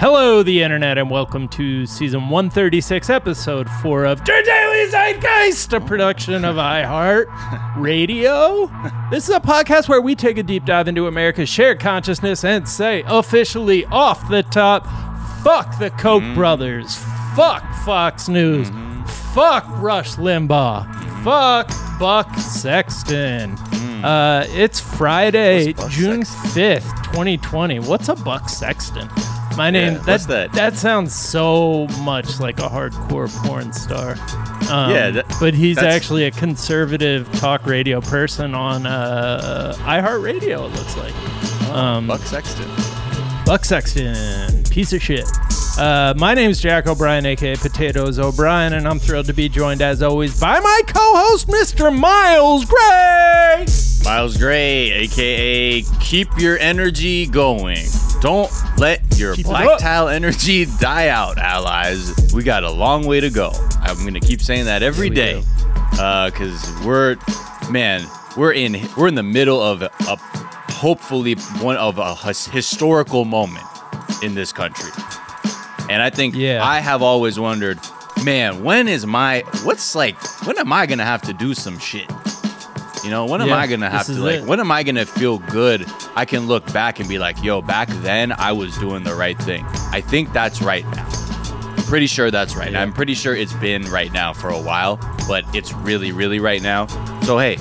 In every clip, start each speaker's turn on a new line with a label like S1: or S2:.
S1: Hello, the internet, and welcome to season 136, episode 4 of Der Daily Zeitgeist, a production of iHeart Radio. This is a podcast where we take a deep dive into America's shared consciousness and say, officially off the top, fuck the Koch mm-hmm. brothers, fuck Fox News, mm-hmm. fuck Rush Limbaugh, mm-hmm. fuck Buck Sexton. Mm. Uh, it's Friday, June
S2: Sexton?
S1: 5th, 2020. What's a Buck Sexton? My name,
S2: Yeah,
S1: that,
S2: that?
S1: that sounds so much like a hardcore porn star. Um,
S2: Yeah, that-
S1: but he's actually a conservative talk radio person on uh, iHeartRadio, it looks like. Um,
S2: Buck Sexton.
S1: Buck Sexton, piece of shit. Uh, my name's Jack O'Brien, aka Potatoes O'Brien, and I'm thrilled to be joined, as always, by my co-host, Mr. Miles Gray.
S2: Miles Gray, aka keep your energy going. Don't let your
S1: Keep
S2: black tile energy die out, allies. We got a long way to go. I'm gonna keep saying that every
S1: day,
S2: day, because uh, we're, man, we're in we're in the middle of a, a hopefully one of a his- historical moment in this country, and I think
S1: Yeah.
S2: I have always wondered, man, when is my what's like when am I gonna have to do some shit? You know, when am
S1: Yeah,
S2: I gonna have to like?
S1: it.
S2: When am I gonna feel good? I can look back and be like, "Yo, back then I was doing the right thing." I think that's right now. I'm pretty sure that's right.
S1: Yeah.
S2: I'm pretty sure it's been right now for a while, but it's really, really right now. So hey,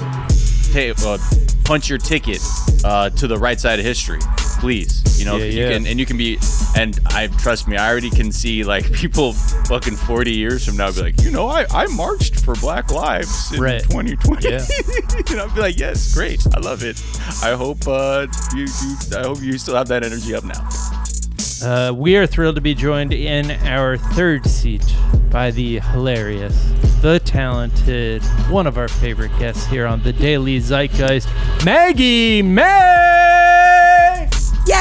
S2: ta- uh, punch your ticket uh, to the right side of history, please. You know,
S1: Yeah,
S2: you
S1: yeah.
S2: can, and you can be, and I trust me, I already can see like people fucking 40 years from now be like, you know, I, I marched for Black Lives in
S1: Right.
S2: 2020.
S1: Yeah.
S2: and I'll be like, yes, great, I love it. I hope uh, you, you, I hope you still have that energy up now.
S1: Uh, we are thrilled to be joined in our third seat by the hilarious, the talented, one of our favorite guests here on the Daily Zeitgeist, Maggie Maye.
S3: Yay!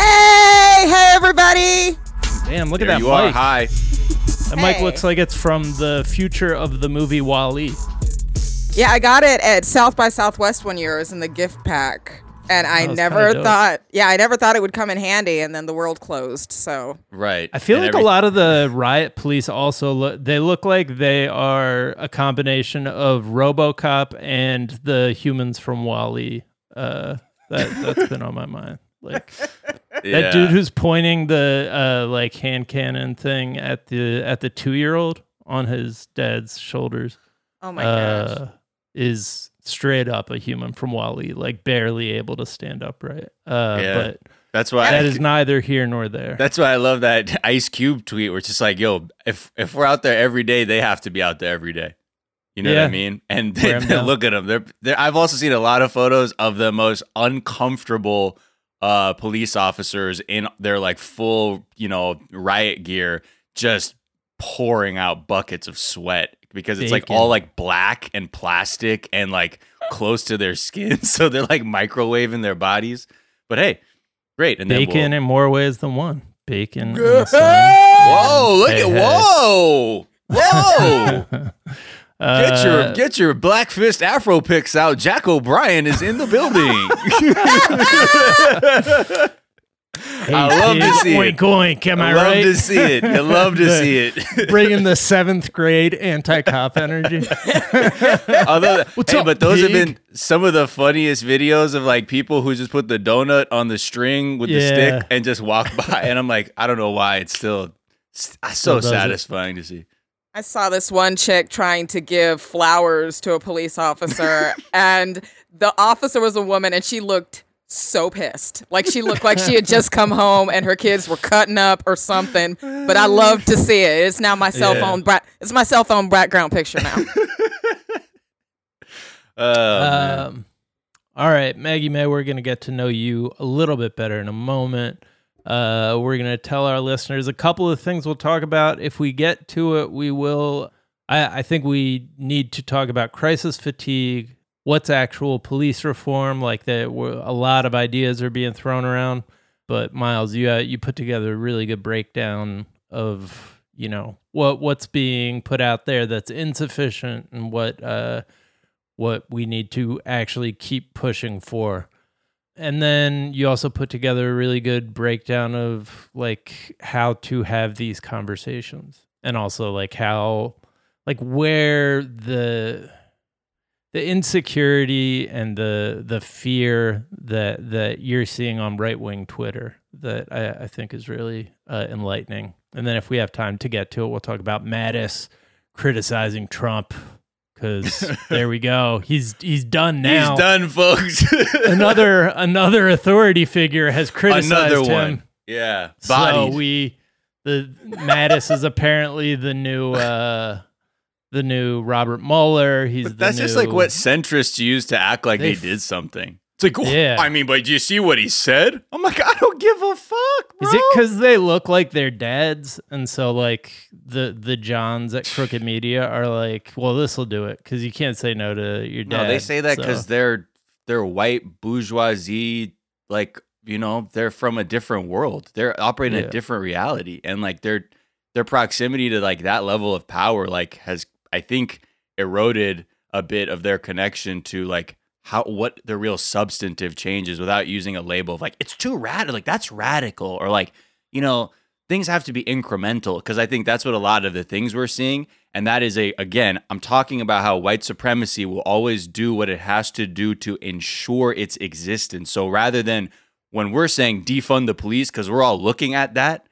S3: Hey, everybody!
S1: Damn, look at that
S2: you
S1: mic.
S2: are. Hi.
S1: That mic looks like it's from the future of the movie Wall-E.
S3: Yeah, I got it at South by Southwest one year. It was in the gift pack, and I
S1: Oh,
S3: never thought. Yeah, I never thought it would come in handy, and then the world closed. So
S2: Right.
S1: I feel
S2: And
S1: like
S2: every-
S1: a lot of the riot police also look they look like they are a combination of RoboCop and the humans from Wall-E. Uh, that that's been on my mind. Like
S2: yeah.
S1: that dude who's pointing the uh, like hand cannon thing at the at the two year old on his dad's shoulders
S3: oh my gosh,
S1: uh, is straight up a human from Wall-E, like barely able to stand upright. Uh,
S2: Yeah.
S1: But
S2: That's why.
S1: that is neither here nor there.
S2: That's why I love that Ice Cube tweet where it's just like, yo, if if we're out there every day, they have to be out there every day. You know what I mean? And
S1: Wear
S2: they,
S1: 'em down.
S2: look at them. They're, they're I've also seen a lot of photos of the most uncomfortable uh police officers in their like full, you know, riot gear just pouring out buckets of sweat because it's like all like black and plastic and like close to their skin so they're like microwaving their bodies. But hey, great. And
S1: Bacon
S2: we'll-
S1: in more ways than one. Bacon. in.
S2: Whoa! Look at
S1: hey.
S2: whoa! Whoa! Get your
S1: Uh,
S2: get your black fist Afro pics out. Jack O'Brien is in the building.
S1: hey,
S2: I love to see
S1: oink,
S2: it.
S1: Oink, am I,
S2: I love
S1: right?
S2: to see it. You love to
S1: The-
S2: see it.
S1: Bringing the seventh grade anti-cop energy.
S2: Although,
S1: What's
S2: hey,
S1: up,
S2: but those have been some of the funniest videos of like people who just put the donut on the string with the stick and just walk by, and I'm like, I don't know why it's still it's so
S1: Still does it.
S2: satisfying to see.
S3: I saw this one chick trying to give flowers to a police officer, and the officer was a woman, and she looked so pissed. Like she looked like she had just come home and her kids were cutting up or something. But I love to see it. It's now my cell
S1: Yeah.
S3: phone. Bra- it's my cell phone background picture now.
S2: Oh, man.
S1: um, all right, Maggie Maye, we're going to get to know you a little bit better in a moment. Uh, we're going to tell our listeners a couple of things we'll talk about. If we get to it, we will. I, I think we need to talk about crisis fatigue. What's actual police reform? Like that, a lot of ideas are being thrown around. But Miles, you uh, you put together a really good breakdown of you know what what's being put out there that's insufficient and what uh, what we need to actually keep pushing for. And then you also put together a really good breakdown of like how to have these conversations and also like how like where the the insecurity and the the fear that that you're seeing on right wing Twitter that I, I think is really uh, enlightening. And then if we have time to get to it, we'll talk about Mattis criticizing Trump because there we go. He's he's done now.
S2: He's done, folks.
S1: another another authority figure has criticized
S2: Another
S1: him.
S2: one. Yeah.
S1: So we the Mattis is apparently the new uh the new Robert Mueller. He's
S2: that's just
S1: new-
S2: like what centrists use to act like
S1: They
S2: they, did something. It's like,
S1: Yeah.
S2: I mean, but do you see what he said? I'm like, I don't give a fuck, bro.
S1: Is it because they look like their dads, and so like the the Johns at Crooked Media are like, well, this will do it because you can't say no to your dad.
S2: no, they say that
S1: so-
S2: because they're they're white bourgeoisie, like you know, they're from a different world. They're operating
S1: Yeah.
S2: a different reality, and like their their proximity to like that level of power, like has I think eroded a bit of their connection to like how what the real substantive changes without using a label of like it's too radical, like that's radical, or like you know things have to be incremental because I think that's what a lot of the things we're seeing. And that is a, again, I'm talking about how white supremacy will always do what it has to do to ensure its existence. So rather than when we're saying defund the police, because we're all looking at that,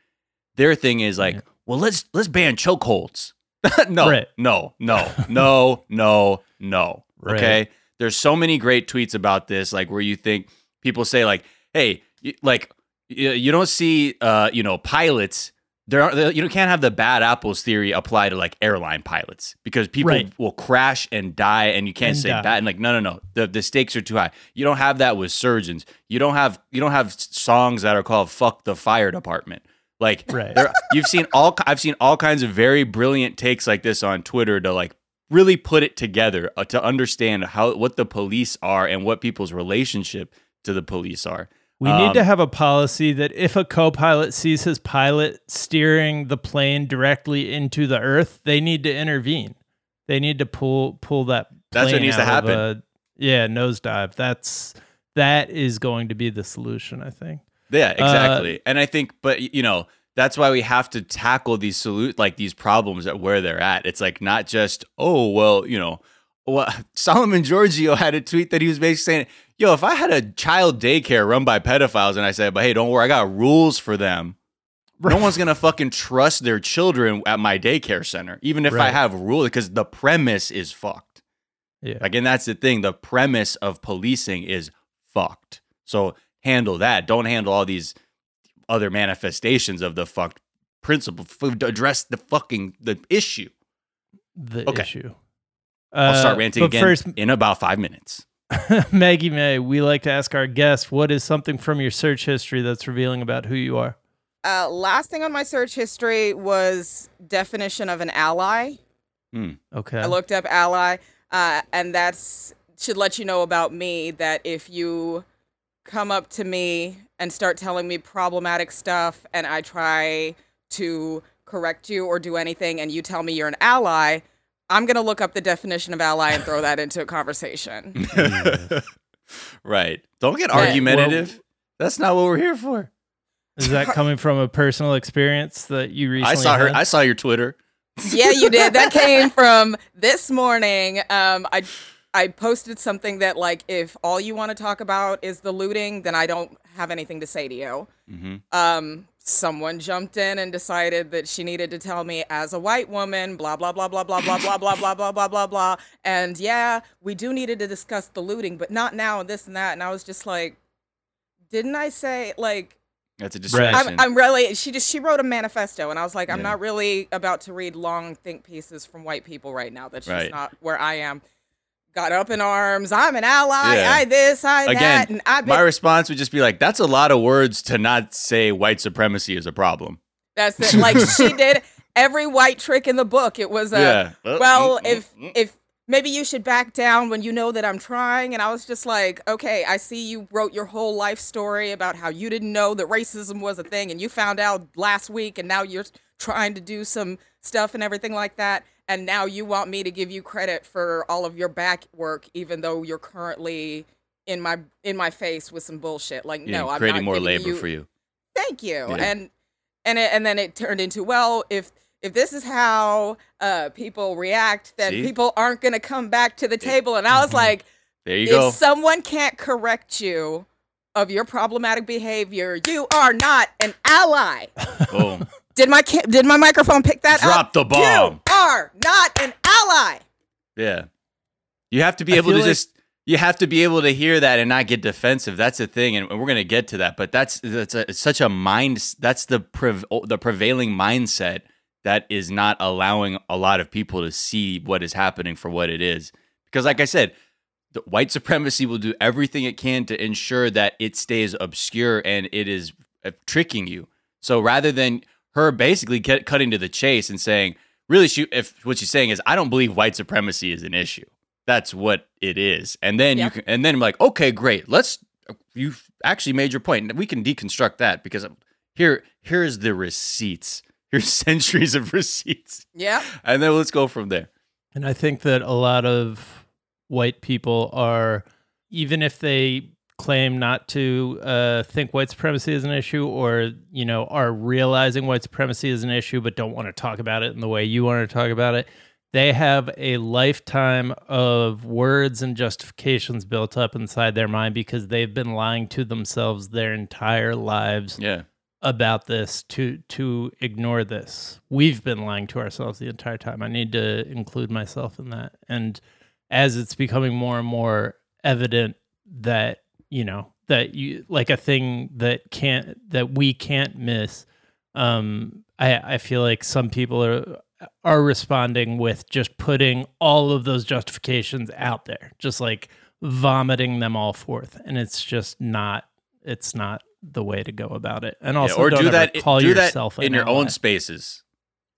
S2: their thing is like,
S1: Yeah.
S2: well, let's let's ban chokeholds. no,
S1: Right.
S2: no, no, no, no, no.
S1: Right.
S2: Okay. There's so many great tweets about this, like where you think people say like, hey, like you, you don't see uh you know pilots there are you can't have the bad apples theory apply to like airline pilots because people
S1: Right.
S2: will crash and die and you can't
S1: And
S2: say
S1: die.
S2: bad and like no no no the the stakes are too high you don't have that with surgeons you don't have you don't have songs that are called fuck the fire department like
S1: Right.
S2: there, you've seen all I've seen all kinds of very brilliant takes like this on Twitter to like really put it together uh, to understand how what the police are and what people's relationship to the police are
S1: We
S2: Um,
S1: need to have a policy that if a co-pilot sees his pilot steering the plane directly into the earth, they need to intervene. They need to pull pull that.
S2: That's what needs to happen.
S1: a- yeah, nosedive. That's that is going to be the solution. I think.
S2: Yeah,
S1: Uh,
S2: exactly. and I think, but you know, that's why we have to tackle these salute like these problems at where they're at. It's like not just oh well, you know, well, Solomon Georgio had a tweet that he was basically saying, "Yo, if I had a child daycare run by pedophiles, and I said, but hey, don't worry, I got rules for them." No one's gonna fucking trust their children at my daycare center, even if I
S1: Right.
S2: have rules, because the premise is fucked.
S1: Yeah.
S2: Like, and that's the thing. The premise of policing is fucked. So handle that. Don't handle all these other manifestations of the fucked principle. F- Address the fucking the issue.
S1: the
S2: Okay.
S1: issue.
S2: I'll start
S1: Uh,
S2: ranting
S1: but
S2: again
S1: First,
S2: in about five minutes.
S1: Maggie Maye, we like to ask our guests, what is something from your search history that's revealing about who you are?
S3: Uh, last thing on my search history was definition of an ally.
S1: Okay.
S3: I looked up ally, uh, and that's should let you know about me that if you come up to me and start telling me problematic stuff, and I try to correct you or do anything, and you tell me you're an ally, I'm gonna look up the definition of ally and throw that into a conversation.
S2: right. Don't get
S3: Yeah,
S2: argumentative. That's not what we're here for.
S1: Is that coming from a personal experience that you recently
S2: I saw her.
S1: had?
S2: I saw your Twitter.
S3: yeah, you did. That came from this morning. Um, I I posted something that like if all you want to talk about is the looting, then I don't have anything to say to you.
S2: hmm
S3: Um, someone jumped in and decided that she needed to tell me as a white woman, blah blah blah blah blah blah blah blah blah blah blah blah blah. And yeah, we do needed to discuss the looting, but not now and this and that. And I was just like, didn't I say like
S2: That's a distraction.
S3: I'm, I'm really she just she wrote a manifesto and I was like I'm
S2: Yeah.
S3: not really about to read long think pieces from white people right now that's just
S2: Right.
S3: not where I am got up in arms I'm an ally
S2: Yeah.
S3: I this I
S2: Again,
S3: that and I
S2: My response would just be like, "That's a lot of words to not say white supremacy is a problem."
S3: that's it like she did every white trick in the book it was a
S2: yeah.
S3: well
S2: mm,
S3: if
S2: mm, mm.
S3: if maybe you should back down when you know that I'm trying and I was just like okay I see you wrote your whole life story about how you didn't know that racism was a thing and you found out last week and now you're trying to do some stuff and everything like that and now you want me to give you credit for all of your back work even though you're currently in my in my face with some bullshit. Like,
S2: Yeah,
S3: no, I'm
S2: creating more labor
S3: you,
S2: for you.
S3: Thank you.
S2: Yeah.
S3: And and it, and then it turned into well, if if this is how uh, people react, then
S2: See?
S3: people aren't going to come back to the table. And I was
S1: Mhm.
S3: like,
S2: There you
S3: if
S2: go.
S3: someone can't correct you of your problematic behavior, you are not an ally.
S2: Boom.
S3: Did my ca- did my microphone pick that up?
S2: Drop the bomb.
S3: You are not an ally.
S2: Yeah. You have to be
S1: I
S2: able to
S1: like-
S2: just you have to be able to hear that and not get defensive. That's the thing, and we're gonna get to that. But that's that's a, it's such a mind. That's the prev, the prevailing mindset that is not allowing a lot of people to see what is happening for what it is. Because, like I said, the white supremacy will do everything it can to ensure that it stays obscure and it is uh, tricking you. So rather than her basically get, cutting to the chase and saying, really, she, if what she's saying is, I don't believe white supremacy is an issue. That's what it is. And then
S3: Yeah.
S2: you can, and then I'm like, okay, great. Let's, you've actually made your point. We can deconstruct that because here, here's the receipts. Here's centuries of receipts.
S3: Yeah.
S2: And then let's go from there.
S1: And I think that a lot of white people are, even if they claim not to uh, think white supremacy is an issue or, you know, are realizing white supremacy is an issue but don't want to talk about it in the way you want to talk about it, they have a lifetime of words and justifications built up inside their mind because they've been lying to themselves their entire lives
S2: Yeah.
S1: about this to to ignore this. We've been lying to ourselves the entire time. I need to include myself in that. And as it's becoming more and more evident that, you know, that you like a thing that can't that we can't miss, um, I I feel like some people are are responding with just putting all of those justifications out there, just like vomiting them all forth. And it's just not it's not the way to go about it. And also
S2: or
S1: don't
S2: do that
S1: call
S2: do
S1: yourself
S2: that in your own spaces.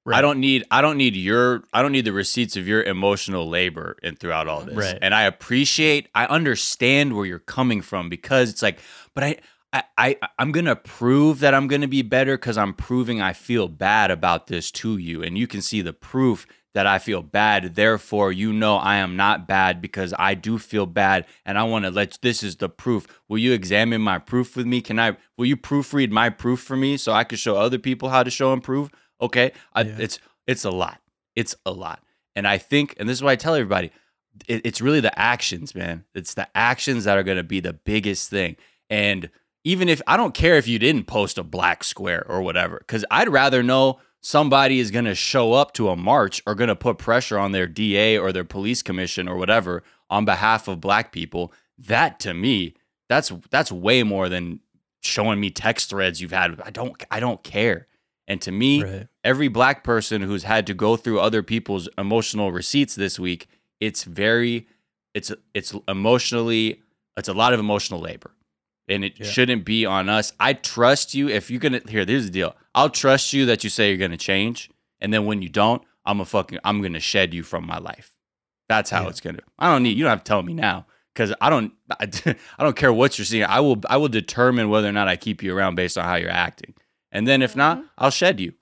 S1: Right.
S2: I don't need I don't need your I don't need the receipts of your emotional labor and throughout all this.
S1: Right.
S2: And I appreciate I understand where you're coming from because it's like, but I I, I I'm gonna prove that I'm gonna be better because I'm proving I feel bad about this to you. And you can see the proof that I feel bad. Therefore, you know I am not bad because I do feel bad and I want to let this is the proof. Will you examine my proof with me? Can I will you proofread my proof for me so I can show other people how to show and prove? Okay. I,
S1: Yeah.
S2: It's it's a lot. It's a lot. And I think, and this is why I tell everybody, it, it's really the actions, man. It's the actions that are going to be the biggest thing. And even if I don't care if you didn't post a black square or whatever, because I'd rather know somebody is going to show up to a march or going to put pressure on their DA or their police commission or whatever on behalf of black people. That to me, that's that's way more than showing me text threads you've had. I don't I don't care. And to me,
S1: Right.
S2: every black person who's had to go through other people's emotional receipts this week, it's very it's it's emotionally it's a lot of emotional labor. And it
S1: Yeah.
S2: shouldn't be on us. I trust you if you're gonna here, here's the deal. I'll trust you that you say you're gonna change. And then when you don't, I'm a fucking I'm gonna shed you from my life. That's how
S1: Yeah.
S2: it's gonna I don't need you don't have to tell me now. Because I don't I, I don't care what you're seeing. I will I will determine whether or not I keep you around based on how you're acting. And then if not,
S3: Mhm.
S2: I'll shed you.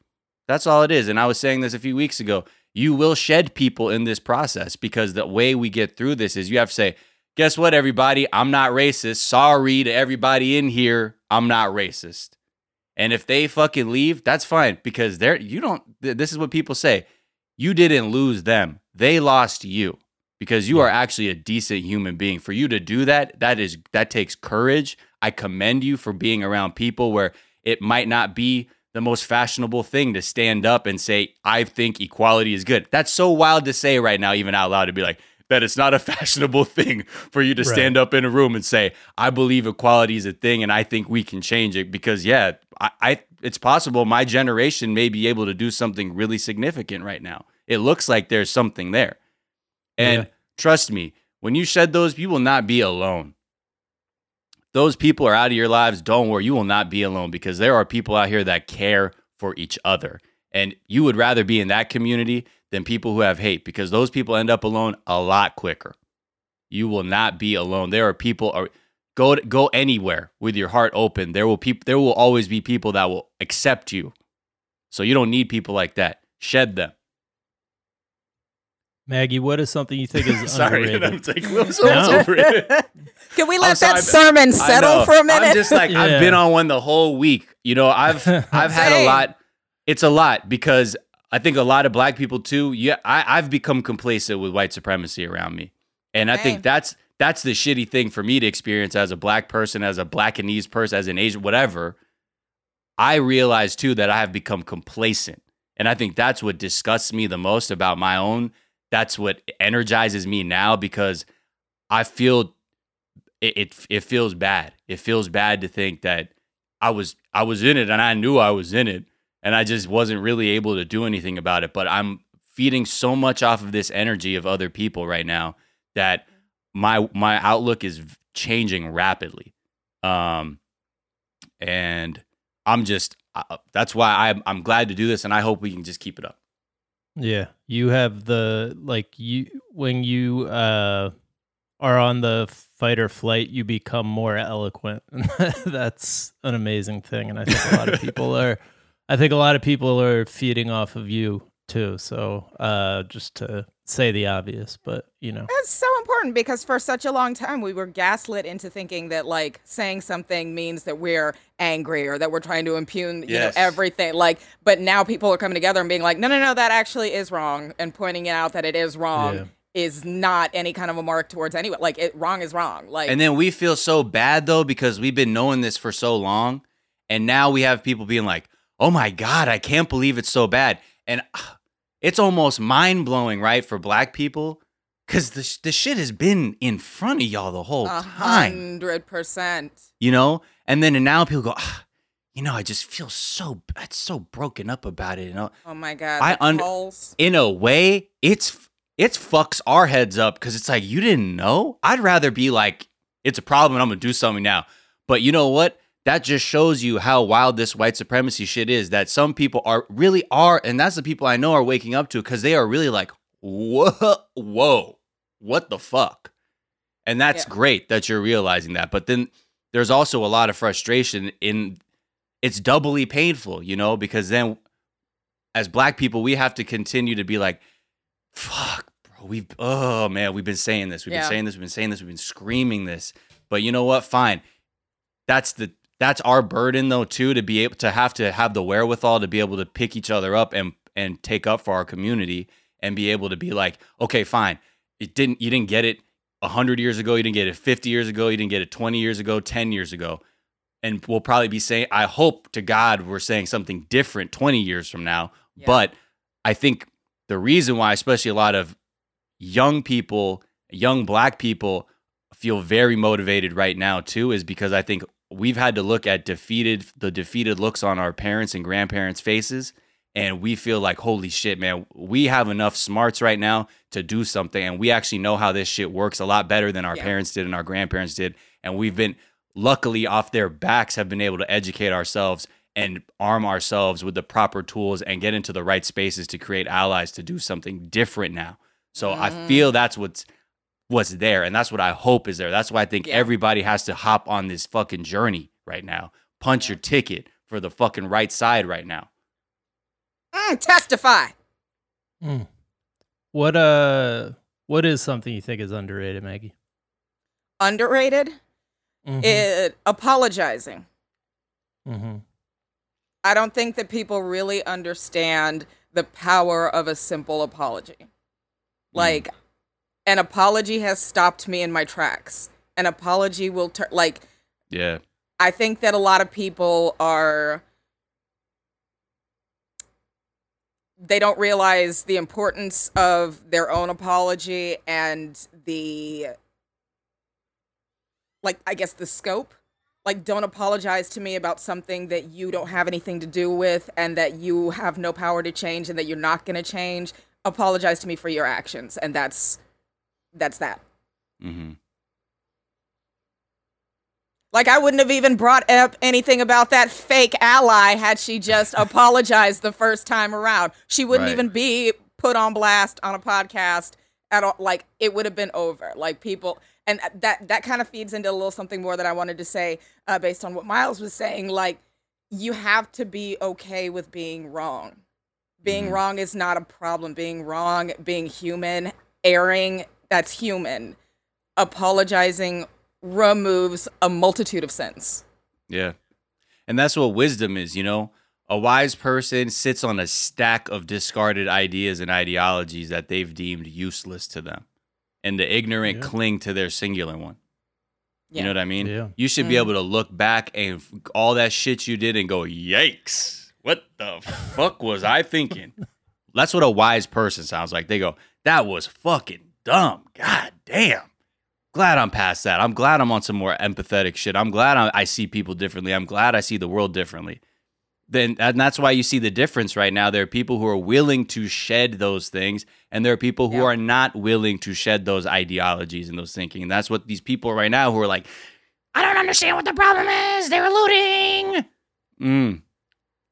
S2: That's all it is. And I was saying this a few weeks ago. You will shed people in this process because the way we get through this is you have to say, guess what, everybody? I'm not racist. Sorry to everybody in here. I'm not racist. And if they fucking leave, that's fine because they're, you don't, this is what people say. You didn't lose them. They lost you because you
S1: Yeah.
S2: are actually a decent human being. For you to do that, that is, that takes courage. I commend you for being around people where it might not be the most fashionable thing to stand up and say, I think equality is good. That's so wild to say right now, even out loud, to be like, that it's not a fashionable thing for you to
S1: Right.
S2: stand up in a room and say, I believe equality is a thing and I think we can change it. Because, yeah, I, I it's possible my generation may be able to do something really significant right now. It looks like there's something there. And
S1: Yeah.
S2: trust me, when you shed those, you will not be alone those people are out of your lives, don't worry, you will not be alone because there are people out here that care for each other. And you would rather be in that community than people who have hate because those people end up alone a lot quicker. You will not be alone. There are people are go to, go anywhere with your heart open. There will people there will always be people that will accept you. So you don't need people like that. Shed them.
S1: Maggie, what is something you think is
S2: Sorry,
S1: underrated?
S2: I'm taking a
S1: No.
S2: over it.
S3: Can we
S2: I'm
S3: let
S2: sorry,
S3: that sermon settle for a minute?
S2: I'm just like
S1: Yeah.
S2: I've been on one the whole week. You know, I've I've had a lot. It's a lot because I think a lot of black people too. Yeah, I, I've become complacent with white supremacy around me, and I
S3: Same.
S2: think that's that's the shitty thing for me to experience as a black person, as a black and blackanese person, as an Asian, whatever. I realize too that I have become complacent, and I think that's what disgusts me the most about my own. That's what energizes me now because I feel it, it it feels bad. It feels bad to think that I was I was in it and I knew I was in it and I just wasn't really able to do anything about it. But I'm feeding so much off of this energy of other people right now that my my outlook is changing rapidly. Um and I'm just I, that's why I'm I'm glad to do this and I hope we can just keep it up.
S1: Yeah, you have the like you when you uh are on the fight or flight, you become more eloquent. That's an amazing thing, and I think a lot of people are. I think a lot of people are feeding off of you too. So, uh, just to say the obvious, but you know,
S3: That's so important because for such a long time we were gaslit into thinking that like saying something means that we're angry or that we're trying to impugn you
S2: Yes.
S3: know everything like but now people are coming together and being like no no no that actually is wrong and pointing out that it is wrong
S1: Yeah.
S3: is not any kind of a mark towards anyone like it wrong is wrong like
S2: And then we feel so bad though because we've been knowing this for so long, and now we have people being like, "Oh my god, I can't believe it's so bad," and ah, it's almost mind blowing, right, for Black people, because the sh- the shit has been in front of y'all the whole
S3: a
S2: time,
S3: hundred percent
S2: you know. And then and now people go, ah, you know, I just feel so it's so broken up about it, you know.
S3: oh my god
S2: I un- In a way, it's it's fucks our heads up because it's like you didn't know. I'd rather be like, it's a problem. and I'm gonna do something now. But you know what? That just shows you how wild this white supremacy shit is. That some people are really are, and that's the people I know are waking up to because they are really like, whoa, whoa, what the fuck? And that's
S3: Yeah.
S2: great that you're realizing that. But then there's also a lot of frustration in. It's doubly painful, you know, because then as black people, we have to continue to be like, fuck, bro. We've oh man, we've been saying this. We've
S3: Yeah.
S2: been saying this. We've been saying this. We've been screaming this. But you know what? Fine. That's the that's our burden though too to be able to have to have the wherewithal to be able to pick each other up and and take up for our community and be able to be like, okay, fine. It didn't you didn't get it 100 years ago, you didn't get it 50 years ago, you didn't get it 20 years ago, 10 years ago. And we'll probably be saying I hope to God we're saying something different 20 years from now.
S3: Yeah.
S2: But I think the reason why, especially a lot of young people, young black people, feel very motivated right now too, is because I think we've had to look at defeated the defeated looks on our parents and grandparents' faces. And we feel like, holy shit, man, we have enough smarts right now to do something. And we actually know how this shit works a lot better than our
S3: Yeah.
S2: parents did and our grandparents did. And we've been luckily off their backs have been able to educate ourselves and arm ourselves with the proper tools and get into the right spaces to create allies to do something different now. So I
S3: Mhm.
S2: feel that's what's what's there and that's what I hope is there. That's why I think
S3: Yeah.
S2: everybody has to hop on this fucking journey right now. Punch your ticket for the fucking right side right now.
S3: Mm, testify
S1: Mm. what uh, what is something you think is underrated, Maggie?
S3: underrated
S1: Mhm.
S3: it apologizing
S1: Mhm.
S3: I don't think that people really understand the power of a simple apology. Like, an apology has stopped me in my tracks. An apology will turn, like,
S2: Yeah.
S3: I think that a lot of people are, they don't realize the importance of their own apology and the, like, I guess the scope like don't apologize to me about something that you don't have anything to do with and that you have no power to change and that you're not going to change apologize to me for your actions and that's that's that.
S2: Hmm
S3: like i wouldn't have even brought up anything about that fake ally had she just apologized the first time around. She wouldn't
S2: Right.
S3: even be put on blast on a podcast at all. Like it would have been over. Like people and that that kind of feeds into a little something more that i wanted to say uh, based on what miles was saying. Like you have to be okay with being wrong. Being
S2: Mhm.
S3: wrong is not a problem. Being wrong, being human, erring, that's human. Apologizing removes a multitude of sins.
S2: Yeah. And that's what wisdom is, you know? A wise person sits on a stack of discarded ideas and ideologies that they've deemed useless to them. And the ignorant
S1: Yeah.
S2: cling to their singular one. You know what I mean?
S1: Yeah.
S2: You should be
S3: Mm.
S2: able to look back and all that shit you did and go, yikes. What the fuck was I thinking? That's what a wise person sounds like. They go, that was fucking dumb. God damn. Glad I'm past that. I'm glad I'm on some more empathetic shit. I'm glad I, I see people differently. I'm glad I see the world differently. Then and that's why you see the difference right now. There are people who are willing to shed those things, and there are people who
S3: Yeah.
S2: are not willing to shed those ideologies and those thinking. And that's what these people right now who are like, I don't understand what the problem is. They're looting. Mm.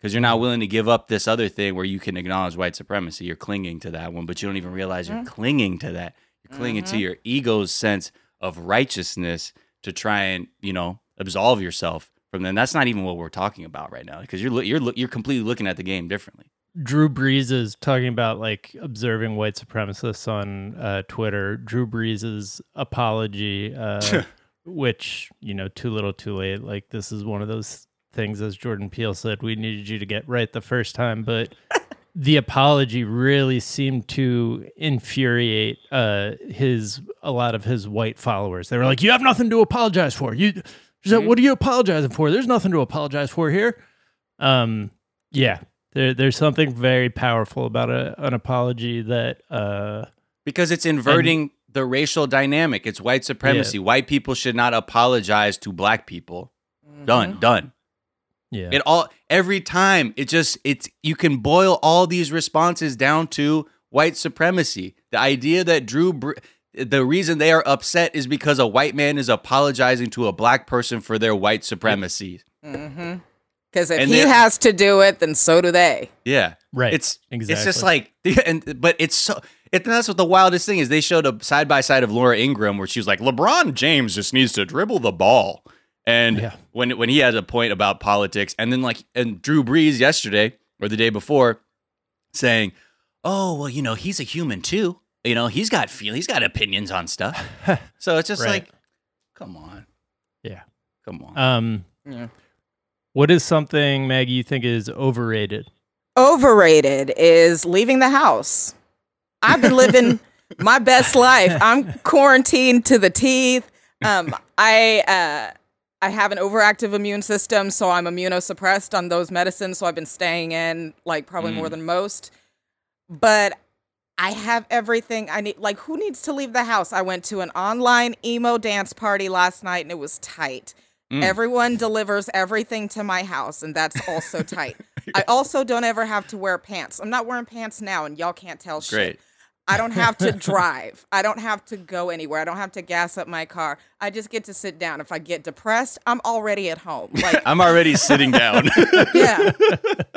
S2: Because you're not willing to give up this other thing where you can acknowledge white supremacy. You're clinging to that one, but you don't even realize you're
S3: Mhm.
S2: clinging to that. You're clinging to
S3: Mhm.
S2: your ego's sense of righteousness to try and, you know, absolve yourself from them. That's not even what we're talking about right now because you're loo- you're you're completely looking at the game differently.
S1: Drew Brees is talking about like observing white supremacists on uh, Twitter. Drew Brees' apology, uh, which you know, too little, too late. Like this is one of those things, as Jordan Peele said, we needed you to get right the first time, but the apology really seemed to infuriate uh, his a lot of his white followers. They were like, "You have nothing to apologize for. You, she said, what are you apologizing for? There's nothing to apologize for here." Um, yeah, there, there's something very powerful about a, an apology that uh,
S2: Because it's inverting the racial dynamic. It's white supremacy. White people should not apologize to black people. Done, done.
S1: Yeah
S2: It all every time it just it's you can boil all these responses down to white supremacy. The idea that Drew Br- the reason they are upset is because a white man is apologizing to a black person for their white supremacy.
S3: Mm-hmm. Because if
S2: And
S3: he has to do it, then so do they.
S2: Yeah.
S1: right.
S2: It's
S1: exactly.
S2: it's just like and but it's so it, that's what the wildest thing is. They showed a side by side of Laura Ingraham where she was like, LeBron James just needs to dribble the ball. And
S1: Yeah.
S2: when when he has a point about politics, and then like and Drew Brees yesterday or the day before saying, Oh, well, you know, he's a human too. You know, he's got feel he's got opinions on stuff. So it's just
S1: Right.
S2: like, come on.
S1: Yeah.
S2: Come on.
S1: um,
S3: Yeah.
S1: what is something Maggie you think is overrated?
S3: Overrated is leaving the house. I've been living my best life. I'm quarantined to the teeth. Um, I uh, I have an overactive immune system, so I'm immunosuppressed on those medicines. So I've been staying in like probably more
S2: Mm.
S3: than most. But I have everything I need. Like, who needs to leave the house? I went to an online emo dance party last night, and it was tight.
S2: Mm.
S3: Everyone delivers everything to my house, and that's also tight. I also don't ever have to wear pants. I'm not wearing pants now, and y'all can't tell shit.
S2: Great.
S3: I don't have to drive. I don't have to go anywhere. I don't have to gas up my car. I just get to sit down. If I get depressed, I'm already at home. Like,
S2: I'm already sitting down.
S3: yeah,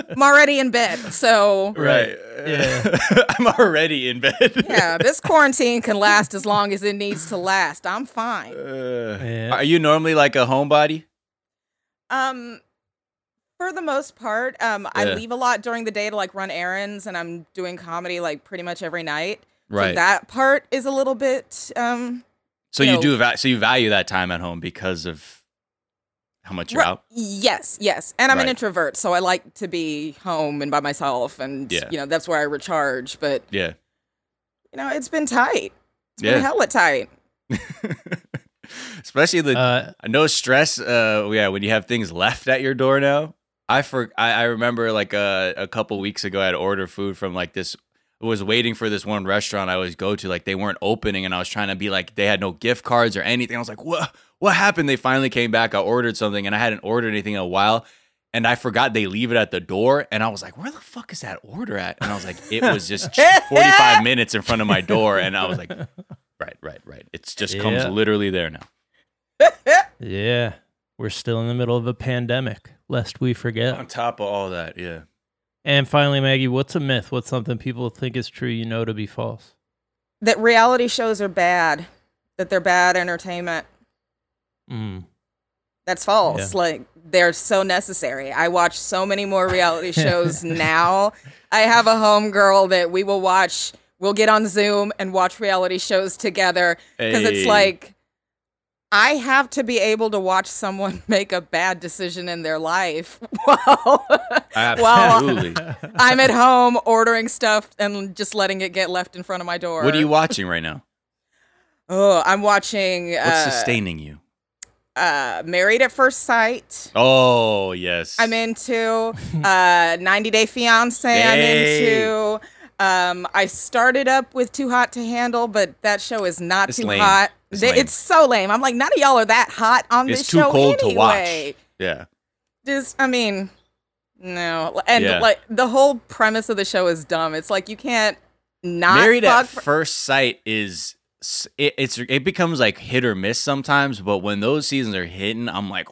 S3: I'm already in bed. So,
S2: right.
S1: Yeah.
S2: I'm already in bed.
S3: yeah, this quarantine can last as long as it needs to last. I'm fine.
S2: Uh,
S1: Yeah.
S2: Are you normally like a homebody?
S3: Um, for the most part, um, I leave a lot during the day to like run errands, and I'm doing comedy like pretty much every night. So
S2: Right.
S3: that part is a little bit um
S2: so
S3: you
S2: you
S3: know-
S2: do va- so you value that time at home because of how much you're
S3: Ri-
S2: out.
S3: Yes, yes. And I'm an introvert, so I like to be home and by myself and
S2: Yeah.
S3: you know, that's where I recharge, but
S2: Yeah.
S3: you know, it's been tight. It's
S2: Yeah.
S3: been hella tight.
S2: Especially the
S1: Uh,
S2: no stress. Uh, yeah, when you have things left at your door now. I for I, I remember like a a couple weeks ago, I had ordered food from like this. Was waiting for this one restaurant I always go to. Like they weren't opening, and I was trying to be like they had no gift cards or anything. I was like, what What happened? They finally came back. I ordered something, and I hadn't ordered anything in a while. And I forgot they leave it at the door, and I was like, "Where the fuck is that order at?" And I was like, "It was just 45 minutes in front of my door," and I was like, "Right, right, right. It's just comes literally there now."
S1: yeah. We're still in the middle of a pandemic, lest we forget.
S2: On top of all that, yeah.
S1: And finally, Maggie, what's a myth? What's something people think is true you know to be false?
S3: That reality shows are bad. That they're bad entertainment.
S1: Mm.
S3: That's false.
S1: Yeah.
S3: Like they're so necessary. I watch so many more reality shows now. I have a homegirl that we will watch. We'll get on Zoom and watch reality shows together because
S2: Hey.
S3: it's like I have to be able to watch someone make a bad decision in their life while
S2: Absolutely.
S3: I'm at home ordering stuff and just letting it get left in front of my door.
S2: what are you watching right now?
S3: Oh, I'm watching
S2: What's
S3: uh,
S2: sustaining you?
S3: uh, Married at First Sight.
S2: Oh yes.
S3: I'm into uh, 90 Day Fiance. I'm into. Um, I started up with Too Hot to Handle, but that show is not
S2: It's
S3: too
S2: lame.
S3: hot.
S2: It's
S3: They- It's so lame. I'm like, none of y'all are that hot on
S2: It's
S3: this
S2: too
S3: show
S2: cold to watch.
S3: anyway.
S2: Yeah.
S3: Just, I mean, no. And
S2: Yeah.
S3: like the whole premise of the show is dumb. It's like you can't not
S2: Married
S3: fuck
S2: at
S3: for-
S2: first sight is it, it's it becomes like hit or miss sometimes, but when those seasons are hitting, I'm like,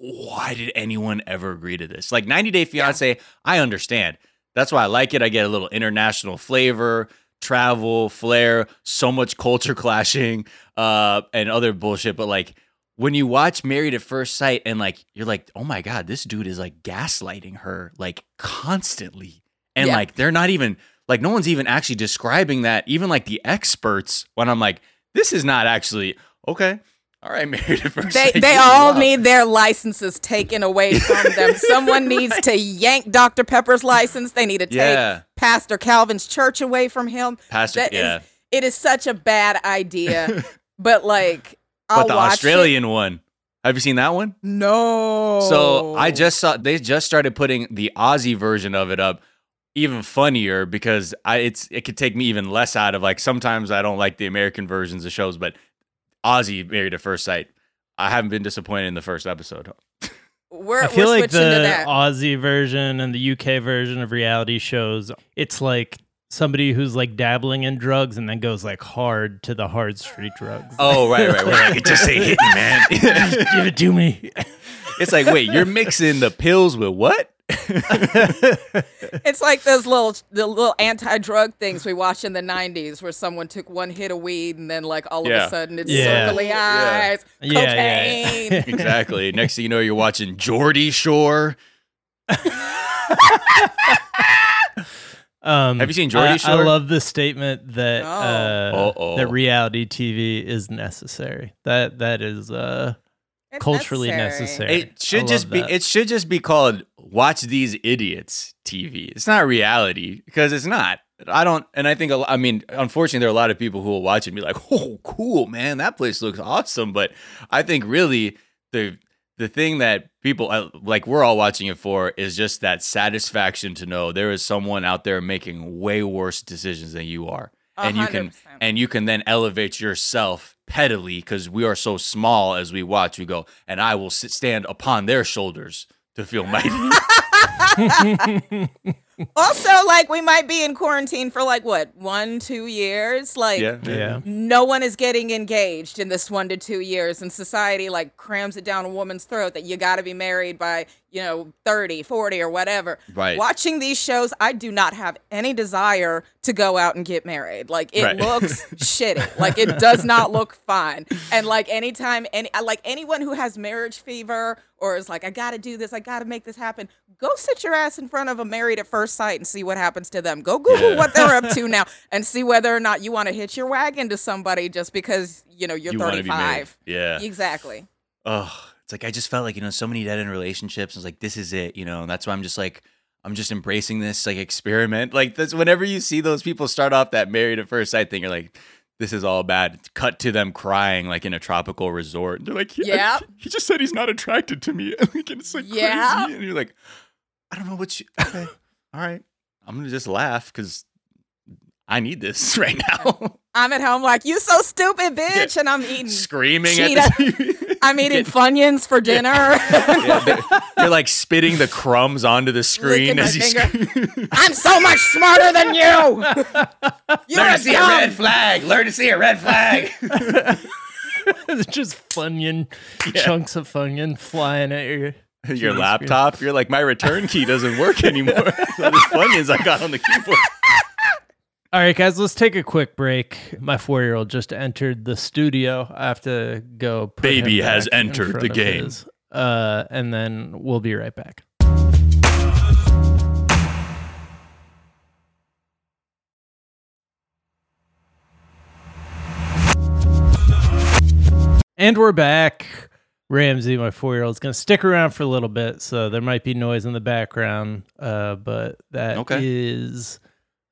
S2: why did anyone ever agree to this? Like 90 Day Fiance, I understand. That's why I like it. I get a little international flavor, travel, flair, so much culture clashing, uh, and other bullshit. But like when you watch Married at First Sight and like you're like, oh my God, this dude is like gaslighting her like constantly. And
S3: Yeah.
S2: like they're not even like no one's even actually describing that. Even like the experts, when I'm like, this is not actually okay. All right, Married at First
S3: They they all
S2: wild.
S3: need their licenses taken away from them. Someone needs to yank Dr. Pepper's license. They need to take
S2: Yeah.
S3: Pastor Calvin's church away from him.
S2: Pastor,
S3: That is-
S2: yeah.
S3: It is such a bad idea. but like I'll
S2: but the
S3: watch
S2: Australian one. Have you seen that one?
S3: No.
S2: So I just saw they just started putting the Aussie version of it up, even funnier because I it's it could take me even less out of like sometimes I don't like the American versions of shows, but Aussie Married at First Sight. I haven't been disappointed in the first episode.
S3: we're,
S1: I feel
S3: we're
S1: like the. Aussie version and the UK version of reality shows, it's like somebody who's like dabbling in drugs and then goes like hard to the hard street drugs.
S2: Oh right, right. We're like just say hit me, man.
S1: Give it to me.
S2: it's like wait, you're mixing the pills with what?
S3: It's like those little the little anti-drug things we watched in the 90s where someone took one hit of weed and then like all of
S2: Yeah.
S3: a sudden it's
S1: Yeah.
S3: circly
S2: Yeah.
S3: eyes,
S1: Yeah, yeah.
S3: cocaine.
S2: exactly. Next thing you know, you're watching Geordie Shore.
S1: Um,
S2: Have you seen Geordie
S1: I, I love the statement that
S3: No.
S1: uh, that reality TV is necessary. That that is uh, culturally necessary.
S2: It should just be
S1: that.
S2: it should just be called watch these idiots TV. It's not reality because it's not. I don't and I think a lo- I mean unfortunately there are a lot of people who will watch it and be like, "Oh, cool, man. That place looks awesome." But I think really the the thing that people uh, like we're all watching it for is just that satisfaction to know there is someone out there making way worse decisions than you are.
S3: A
S2: And you can and you can then elevate yourself pettily because we are so small as we watch. We go, and I will sit, stand upon their shoulders to feel mighty.
S3: Also, like we might be in quarantine for like what one, two years. Like
S2: yeah,
S1: yeah.
S3: no one is getting engaged in this one to two years, and society like crams it down a woman's throat that you got to be married by you know 30, 40 or whatever.
S2: Right.
S3: Watching these shows, I do not have any desire to go out and get married. Like it
S2: Right.
S3: looks shitty. Like it does not look fun. And like anytime any like anyone who has marriage fever or is like I got to do this, I got to make this happen. Go sit your ass in front of a married at first sight and see what happens to them. Go Google
S2: Yeah.
S3: what they're up to now and see whether or not you want to hitch your wagon to somebody just because you know you're
S2: you want to be married.
S3: 35.
S2: Yeah.
S3: Exactly.
S2: Oh, it's like I just felt like you know so many dead end relationships. I was like, this is it, you know. And that's why I'm just like. I'm just embracing this like experiment. Like this whenever you see those people start off that married at first sight thing, you're like, this is all bad. Cut to them crying like in a tropical resort. and They're like,
S3: Yeah.
S2: he, he just said he's not attracted to me. like, and it's like
S3: Yeah.
S2: crazy. And you're like, I don't know what you okay. all right. I'm gonna just laugh because I need this right now.
S3: I'm at home like you so stupid bitch and I'm eating
S2: Screaming at the TV.
S3: I'm eating
S2: Get-
S3: Funyuns for dinner.
S2: Yeah, they- you're like spitting the crumbs onto the screen as you
S3: finger.
S2: scream.
S3: I'm so much smarter than you. You're
S2: Learn to see
S3: dumb.
S2: a red flag. Learn to see a red flag.
S1: it's just Funyun chunks of Funyun flying at your.
S2: Your
S1: TV
S2: laptop. You're like my return key doesn't work anymore. All the funyuns I got on the keyboard.
S1: All right, guys, let's take a quick break. My four year old just entered the studio. I have to go.
S2: Baby has entered the game.
S1: his uh, and then we'll be right back. And we're back. Ramsey, my four year old, is going to stick around for a little bit. So there might be noise in the background, uh, but that
S2: Okay.
S1: is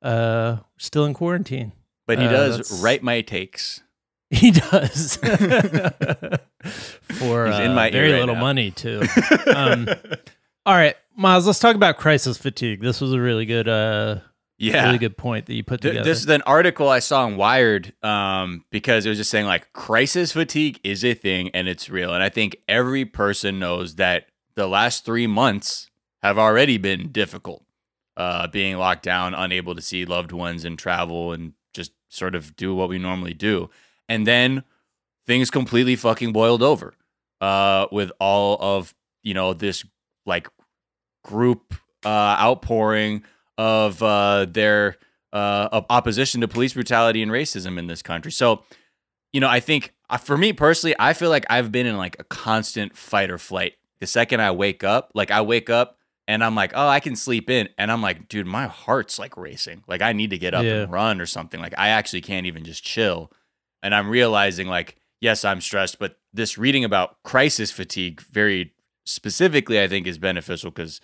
S1: uh, still in quarantine.
S2: But he
S1: Uh,
S2: does
S1: that's-
S2: write my takes.
S1: He does. for uh,
S2: in my
S1: very
S2: right
S1: little
S2: now.
S1: money, too. Um, all right, Miles, let's talk about crisis fatigue. This was a really good, uh,
S2: yeah.
S1: really good point that you put together.
S2: This is an article I saw on Wired um, because it was just saying like crisis fatigue is a thing and it's real. And I think every person knows that the last three months have already been difficult. Uh, being locked down, unable to see loved ones and travel and just sort of do what we normally do. And then things completely fucking boiled over uh, with all of, you know, this like group uh, outpouring of uh, their uh, of opposition to police brutality and racism in this country. So, you know, I think uh, for me personally, I feel like I've been in like a constant fight or flight. The second I wake up, like I wake up and I'm like, oh, I can sleep in, and I'm like, dude, my heart's like racing. Like I need to get up
S1: Yeah.
S2: and run or something. Like I actually can't even just chill. And I'm realizing like, yes, I'm stressed, but this reading about crisis fatigue very specifically, I think, is beneficial because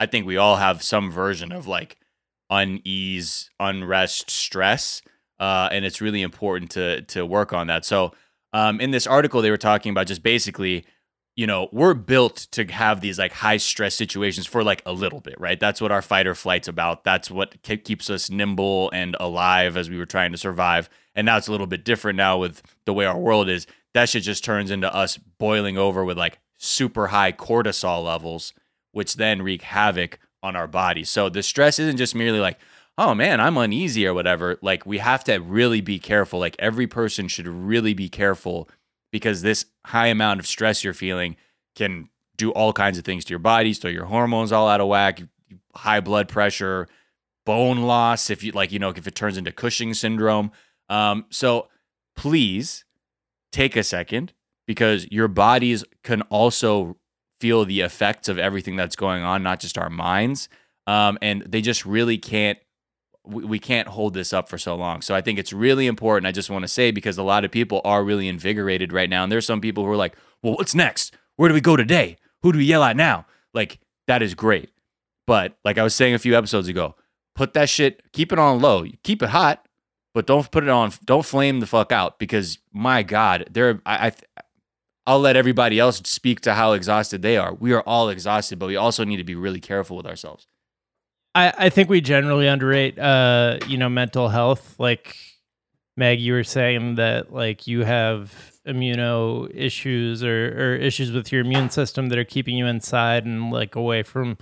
S2: I think we all have some version of like unease, unrest, stress, uh, and it's really important to to work on that. So, um, in this article, they were talking about just basically, you know, we're built to have these like high stress situations for like a little bit, right? That's what our fight or flight's about. That's what ke- keeps us nimble and alive as we were trying to survive. And now it's a little bit different now with the way our world is. That shit just turns into us boiling over with like super high cortisol levels, which then wreak havoc on our bodies. So the stress isn't just merely like, oh man, I'm uneasy or whatever. Like we have to really be careful. Like every person should really be careful because this high amount of stress you're feeling can do all kinds of things to your body, throw your hormones all out of whack, high blood pressure, bone loss, if you like, you know, if it turns into Cushing syndrome. Um, so please take a second because your bodies can also feel the effects of everything that's going on, not just our minds. Um, and they just really can't we, we can't hold this up for so long. So I think it's really important. I just want to say because a lot of people are really invigorated right now. And there's some people who are like, well, what's next? Where do we go today? Who do we yell at now? Like, that is great. But like I was saying a few episodes ago, put that shit, keep it on low, keep it hot, but don't put it on, don't flame the fuck out because my God, there, I, I, I'll let everybody else speak to how exhausted they are. We are all exhausted, but we also need to be really careful with ourselves.
S1: I, I think we generally underrate uh you know mental health like Meg you were saying that like you have immuno issues or, or issues with your immune system that are keeping you inside and like away from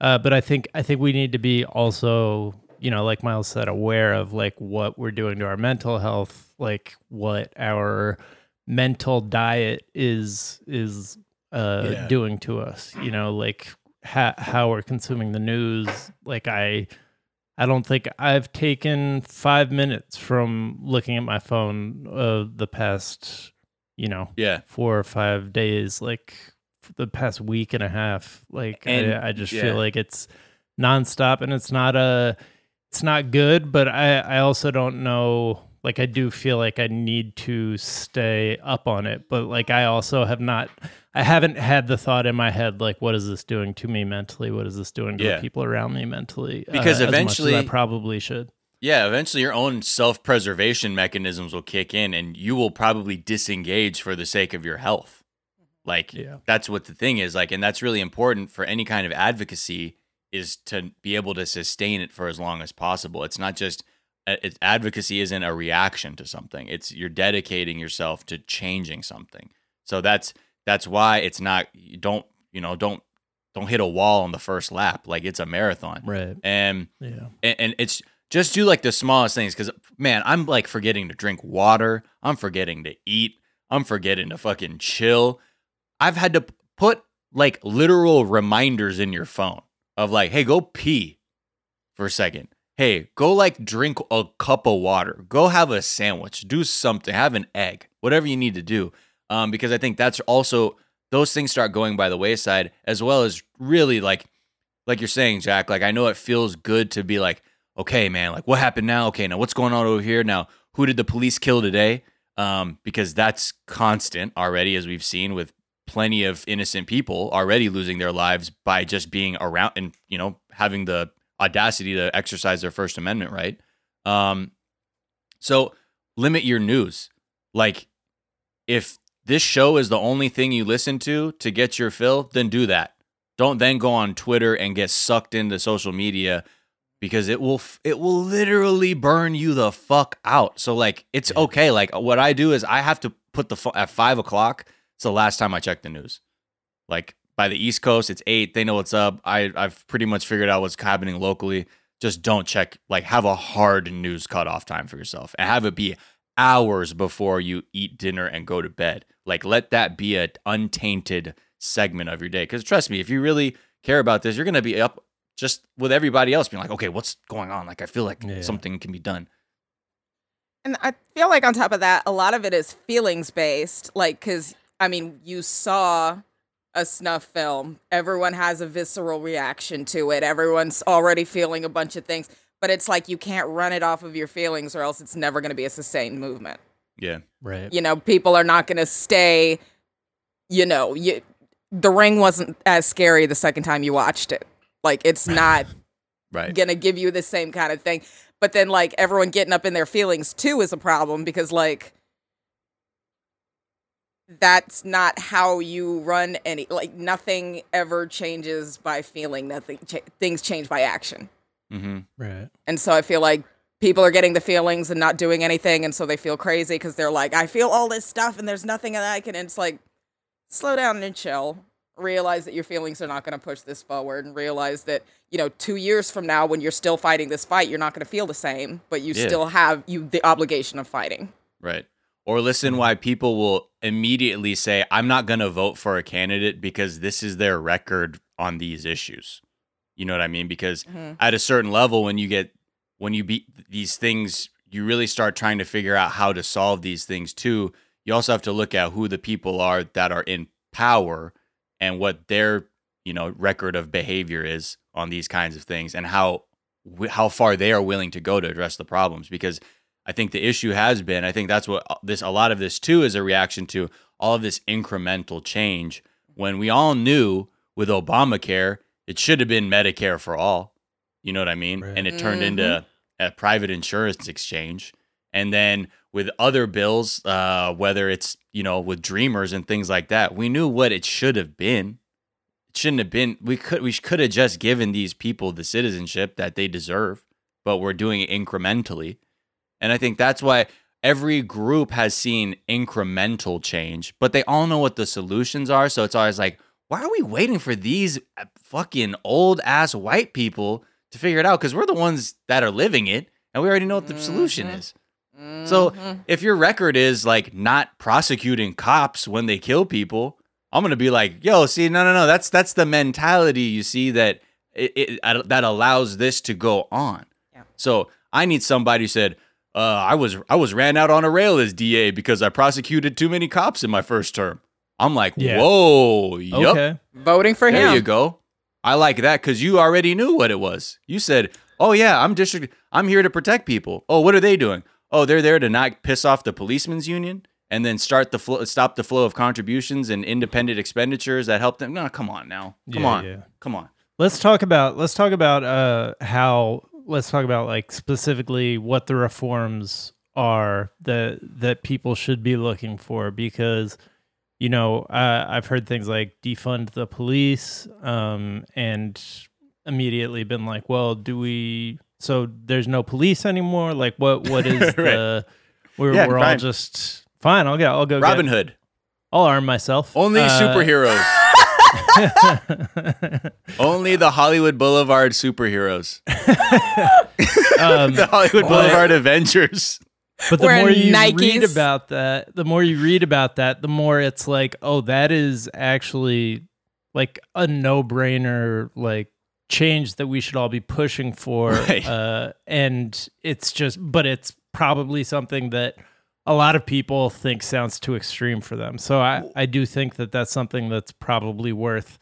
S1: uh but I think I think we need to be also you know like Miles said aware of like what we're doing to our mental health like what our mental diet is is uh
S2: Yeah.
S1: doing to us you know like ha- how we're consuming the news like i i don't think i've taken five minutes from looking at my phone uh the past you know
S2: Yeah.
S1: four or five days like the past week and a half like
S2: And-
S1: I, I just
S2: yeah.
S1: feel like it's nonstop and it's not a it's not good but i i also don't know like i do feel like i need to stay up on it but like i also have not i haven't had the thought in my head like what is this doing to me mentally what is this doing to
S2: Yeah.
S1: the people around me mentally uh,
S2: Because
S1: as much as
S2: eventually-
S1: i probably should
S2: Yeah, eventually your own self preservation mechanisms will kick in and you will probably disengage for the sake of your health. Like,
S1: Yeah.
S2: that's what the thing is. Like, and that's really important for any kind of advocacy is to be able to sustain it for as long as possible. It's not just, uh, it's, advocacy isn't a reaction to something, it's you're dedicating yourself to changing something. So that's, that's why it's not, you don't, you know, don't, don't hit a wall on the first lap. Like, it's a marathon.
S1: right.
S2: And,
S1: yeah.
S2: and, and it's just do like the smallest things because man i'm like forgetting to drink water. I'm forgetting to eat. I'm forgetting to fucking chill. I've had to put like literal reminders in your phone of like hey go pee for a second. Hey go like drink a cup of water. Go have a sandwich. Do something. Have an egg. Whatever you need to do um, because i think that's also those things start going by the wayside, as well as really like, like you're saying, Jack. Like I know it feels good to be like, okay, man, like what happened now? Okay, now what's going on over here? Now who did the police kill today? Um, because that's constant already, as we've seen with plenty of innocent people already losing their lives by just being around and you know having the audacity to exercise their First Amendment right. Um, so limit your news. Like, if this show is the only thing you listen to to get your fill, then do that. Don't then go on Twitter and get sucked into social media because it will it will literally burn you the fuck out. So like, it's okay. Like what I do is I have to put the at five o'clock. It's the last time I check the news. Like by the East Coast, it's eight. They know what's up. I I've pretty much figured out what's happening locally. Just don't check. Like have a hard news cutoff time for yourself and have it be hours before you eat dinner and go to bed. Like let that be an untainted segment of your day. Because trust me, if you really care about this, you're gonna be up just with everybody else being like, okay, what's going on? Like I feel like
S1: Yeah.
S2: something can be done.
S3: And I feel like on top of that, a lot of it is feelings based. Like, because I mean, you saw a snuff film, everyone has a visceral reaction to it, everyone's already feeling a bunch of things, but it's like you can't run it off of your feelings or else it's never going to be a sustained movement.
S2: Yeah.
S1: Right.
S3: You know, people are not going to stay, you know, you, the ring wasn't as scary the second time you watched it. Like, it's not
S2: Right.
S3: gonna give you the same kind of thing. But then like everyone getting up in their feelings too is a problem because like that's not how you run any like nothing ever changes by feeling nothing cha- things change by action
S2: Mm-hmm.
S1: Right.
S3: and so i feel like people are getting the feelings and not doing anything and so they feel crazy because they're like i feel all this stuff and there's nothing that i can and it's like slow down and chill realize that your feelings are not going to push this forward and realize that you know two years from now when you're still fighting this fight you're not going to feel the same but you
S2: Yeah.
S3: still have you the obligation of fighting
S2: Right. Or listen why people will immediately say, I'm not going to vote for a candidate because this is their record on these issues. You know what I mean? Because
S3: Mhm.
S2: at a certain level, when you get, when you beat these things, you really start trying to figure out how to solve these things too. You also have to look at who the people are that are in power and what their, you know, record of behavior is on these kinds of things and how, how far they are willing to go to address the problems. Because I think the issue has been, I think that's what uh, this, a lot of this too is a reaction to all of this incremental change when we all knew with Obamacare, it should have been Medicare for all. You know what I mean?
S1: Right.
S2: And it turned into a private insurance exchange. And then with other bills, uh, whether it's, you know, with dreamers and things like that, we knew what it should have been. It shouldn't have been we could we could have just given these people the citizenship that they deserve, but we're doing it incrementally. And I think that's why every group has seen incremental change, but they all know what the solutions are. So it's always like, why are we waiting for these uh, fucking old ass white people to figure it out? Because we're the ones that are living it and we already know what the solution
S3: Mhm.
S2: is. So
S3: Mhm.
S2: if your record is like not prosecuting cops when they kill people, I'm gonna be like, yo, see, no, no, no, that's that's the mentality you see that it, it uh, that allows this to go on.
S3: Yeah.
S2: So I need somebody who said, uh, I was I was ran out on a rail as DA because I prosecuted too many cops in my first term. I'm like,
S1: Yeah.
S2: whoa, yup,
S1: Okay.
S3: voting for
S2: there
S3: him There
S2: you go. I like that because you already knew what it was. You said, "Oh yeah, I'm district. I'm here to protect people." Oh, what are they doing? Oh, they're there to not piss off the policemen's union and then start the flow, stop the flow of contributions and independent expenditures that help them. No, come on now, come
S1: Yeah,
S2: on,
S1: yeah.
S2: come on.
S1: Let's talk about let's talk about uh how let's talk about like specifically what the reforms are that that people should be looking for because you know uh, I've heard things like defund the police um and immediately been like well do we so there's no police anymore? Like what what is
S2: Right.
S1: the we're,
S2: Yeah,
S1: we're all just fine. I'll get I'll go
S2: Robin
S1: get,
S2: Hood,
S1: I'll arm myself.
S2: Only
S1: Uh,
S2: superheroes, only the Hollywood Boulevard superheroes,
S1: um,
S2: the Hollywood Boulevard Avengers.
S1: But the
S3: Wearing
S1: more you
S3: Nikes.
S1: read about that, the more you read about that, the more it's like, oh, that is actually like a no-brainer like change that we should all be pushing for.
S2: Right.
S1: Uh, and it's just, but it's probably something that a lot of people think sounds too extreme for them. So I, I do think that that's something that's probably worth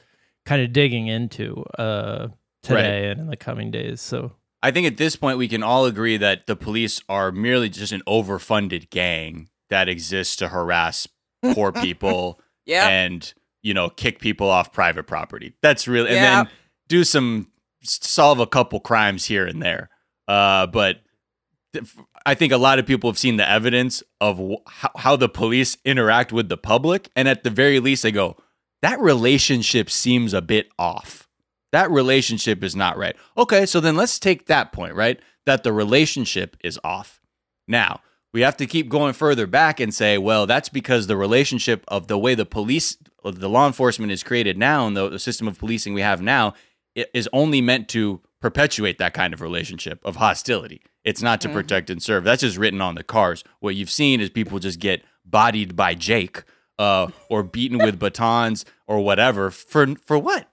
S1: kind of digging into uh, today and in the coming days. So
S2: I think at this point we can all agree that the police are merely just an overfunded gang that exists to harass poor people
S3: Yeah.
S2: and you know kick people off private property. That's really and
S3: Yeah.
S2: then do some solve a couple crimes here and there. Uh, but th- I think a lot of people have seen the evidence of wh- how, how the police interact with the public, and at the very least, they go, "That relationship seems a bit off. That relationship is not right." Okay, so then let's take that point, right? That the relationship is off. Now we have to keep going further back and say, well, that's because the relationship of the way the police, the law enforcement is created now, and the, the system of policing we have now, is only meant to perpetuate that kind of relationship of hostility. It's not to
S3: Mhm.
S2: protect and serve. That's just written on the cars. What you've seen is people just get bodied by Jake, uh, or beaten with batons or whatever. For for what?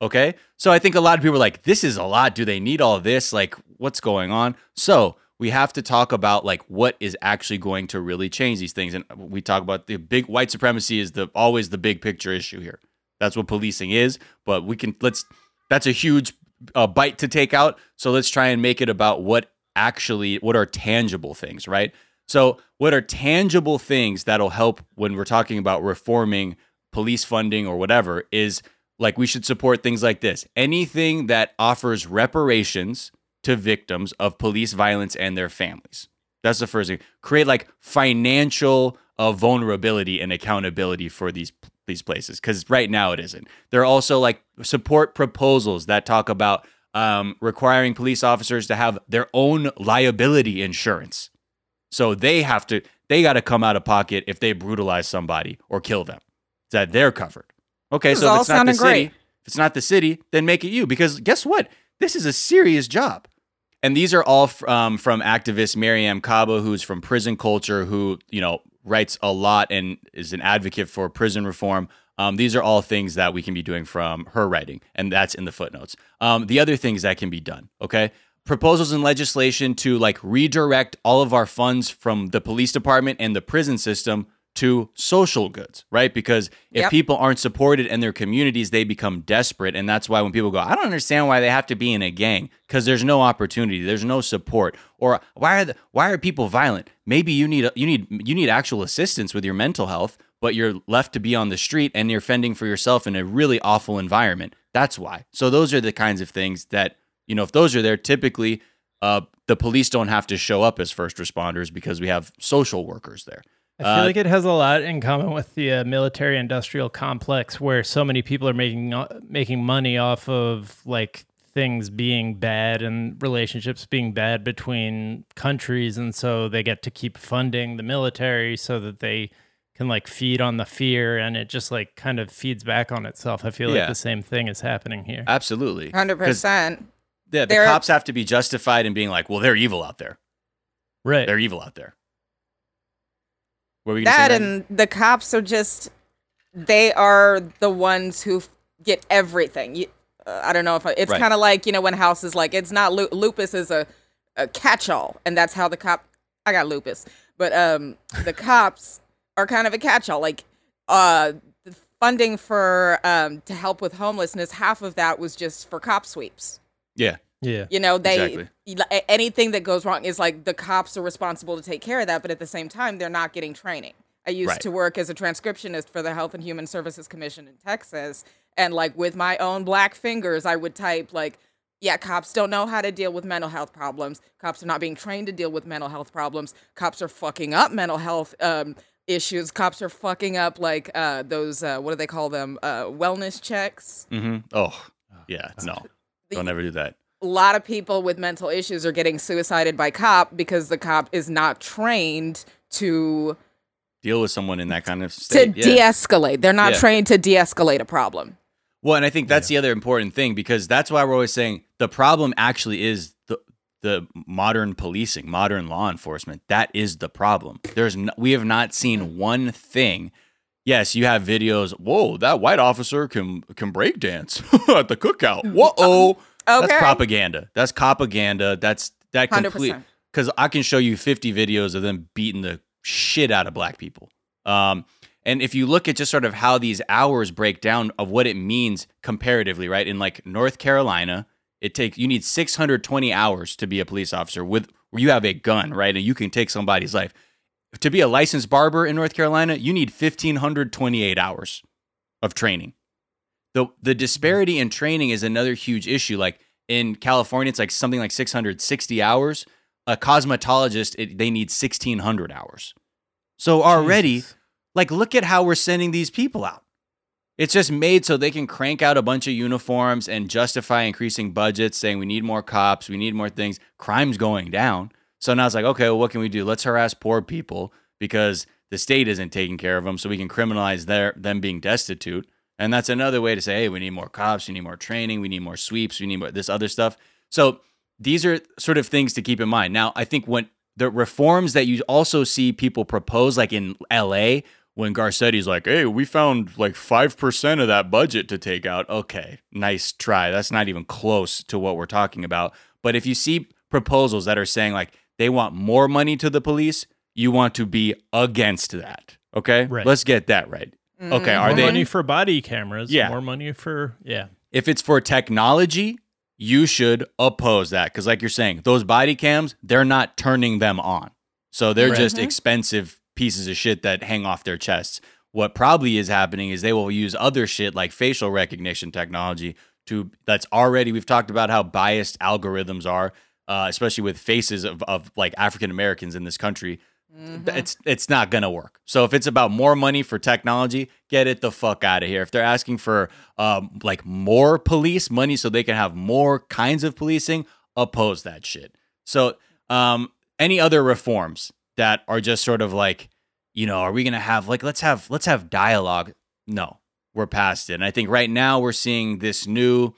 S2: Okay. So I think a lot of people are like, this is a lot. Do they need all this? Like, what's going on? So we have to talk about like what is actually going to really change these things. And we talk about the big white supremacy is the always the big picture issue here. That's what policing is. But we can let's that's a huge uh, bite to take out. So let's try and make it about what actually what are tangible things, right? So what are tangible things that'll help when we're talking about reforming police funding or whatever is like we should support things like this. Anything that offers reparations to victims of police violence and their families. That's the first thing. Create like financial uh, vulnerability and accountability for these these places because right now it isn't. There are also like support proposals that talk about um, requiring police officers to have their own liability insurance, so they have to they got to come out of pocket if they brutalize somebody or kill them, that they're covered. Okay,
S3: This
S2: so if it's not the city,
S3: great.
S2: if it's not the city, then make it you because guess what? This is a serious job. And these are all f- um, from activist Mariame Kaba, who's from Prison Culture, who you know writes a lot and is an advocate for prison reform. Um, these are all things that we can be doing from her writing, and that's in the footnotes. Um, the other things that can be done, okay? Proposals and legislation to like redirect all of our funds from the police department and the prison system to social goods, right? Because if
S3: Yep.
S2: people aren't supported in their communities, they become desperate. And that's why when people go, I don't understand why they have to be in a gang, because there's no opportunity, there's no support. Or why are the, why are people violent? Maybe you need you need you need actual assistance with your mental health, but you're left to be on the street and you're fending for yourself in a really awful environment. That's why. So those are the kinds of things that, you know, if those are there, typically uh, the police don't have to show up as first responders because we have social workers there.
S1: I feel
S2: Uh,
S1: like it has a lot in common with the uh, military-industrial complex, where so many people are making uh, making money off of like things being bad and relationships being bad between countries, and so they get to keep funding the military so that they can like feed on the fear, and it just like kind of feeds back on itself. I feel
S2: Yeah.
S1: like the same thing is happening here.
S2: Absolutely.
S3: Hundred
S2: 'Cause,
S3: percent.
S2: Yeah, the
S3: There-
S2: cops have to be justified in being like, well, they're evil out there.
S1: right.
S2: They're evil out there. What were you
S3: That and the cops are just they are the ones who get everything. You, uh, I don't know if I, it's
S2: Right.
S3: kind of like you know when House is like it's not lu- lupus is a, a catch-all, and that's how the cop. I got lupus, but um, the cops are kind of a catch-all. Like uh, the funding for um to help with homelessness, half of that was just for cop sweeps.
S2: Yeah.
S1: Yeah.
S3: You know, they
S2: Exactly.
S3: anything that goes wrong is like the cops are responsible to take care of that, but at the same time, they're not getting training. I used
S2: Right.
S3: to work as a transcriptionist for the Health and Human Services Commission in Texas, and like with my own black fingers, I would type like, "Yeah, cops don't know how to deal with mental health problems. Cops are not being trained to deal with mental health problems. Cops are fucking up mental health um, issues. Cops are fucking up like uh, those uh, what do they call them? Uh, wellness checks."
S2: Mm-hmm. Oh, yeah. No, don't ever do that.
S3: A lot of people with mental issues are getting suicided by cop because the cop is not trained to
S2: Deal with someone in that kind of
S3: to
S2: state. yeah.
S3: de-escalate. They're not
S2: Yeah.
S3: trained to de-escalate a problem.
S2: Well, and I think that's the other important thing because that's why we're always saying the problem actually is the the modern policing, modern law enforcement. That is the problem. There's no, we have not seen one thing. Yes, you have videos. Whoa, that white officer can can break dance at the cookout. Mm. Whoa, that's propaganda. That's propaganda. That's that complete because I can show you 50 videos of them beating the shit out of black people. Um, and if you look at just sort of how these hours break down of what it means comparatively, right? In like North Carolina, it takes you need 620 hours to be a police officer with where you have a gun, right? And you can take somebody's life. To be a licensed barber in North Carolina, you need 1528 hours of training. The the mm-hmm. disparity in training is another huge issue. Like in California, it's like something like 660 hours. A cosmetologist, it, they need 1600 hours. So already,
S1: Jesus.
S2: like, look at how we're sending these people out. It's just made so they can crank out a bunch of uniforms and justify increasing budgets, saying we need more cops, we need more things. Crime's going down. So now it's like, okay, well, what can we do? Let's harass poor people because the state isn't taking care of them, so we can criminalize their them being destitute. And that's another way to say, hey, we need more cops, we need more training, we need more sweeps, we need more this other stuff. So these are sort of things to keep in mind. Now, I think when the reforms that you also see people propose, like in LA, when Garcetti's like, hey, we found like 5% of that budget to take out. Okay, nice try. That's not even close to what we're talking about. But if you see proposals that are saying like they want more money to the police, you want to be against that. Okay?
S1: Right.
S2: Let's get that right. Okay, are
S1: more
S2: they
S1: money for body cameras?
S2: Yeah.
S1: More money for yeah.
S2: if it's for technology, you should oppose that because, like you're saying, those body cams, they're not turning them on. So they're
S1: Right.
S2: just expensive pieces of shit that hang off their chests. What probably is happening is they will use other shit like facial recognition technology to that's already, we've talked about how biased algorithms are, uh, especially with faces of, of like African Americans in this country.
S3: Mm-hmm.
S2: It's it's not gonna work. So if it's about more money for technology, get it the fuck out of here. If they're asking for um like more police money so they can have more kinds of policing, oppose that shit. So um any other reforms that are just sort of like, you know, are we gonna have like let's have let's have dialogue? No, we're past it. And I think right now we're seeing this new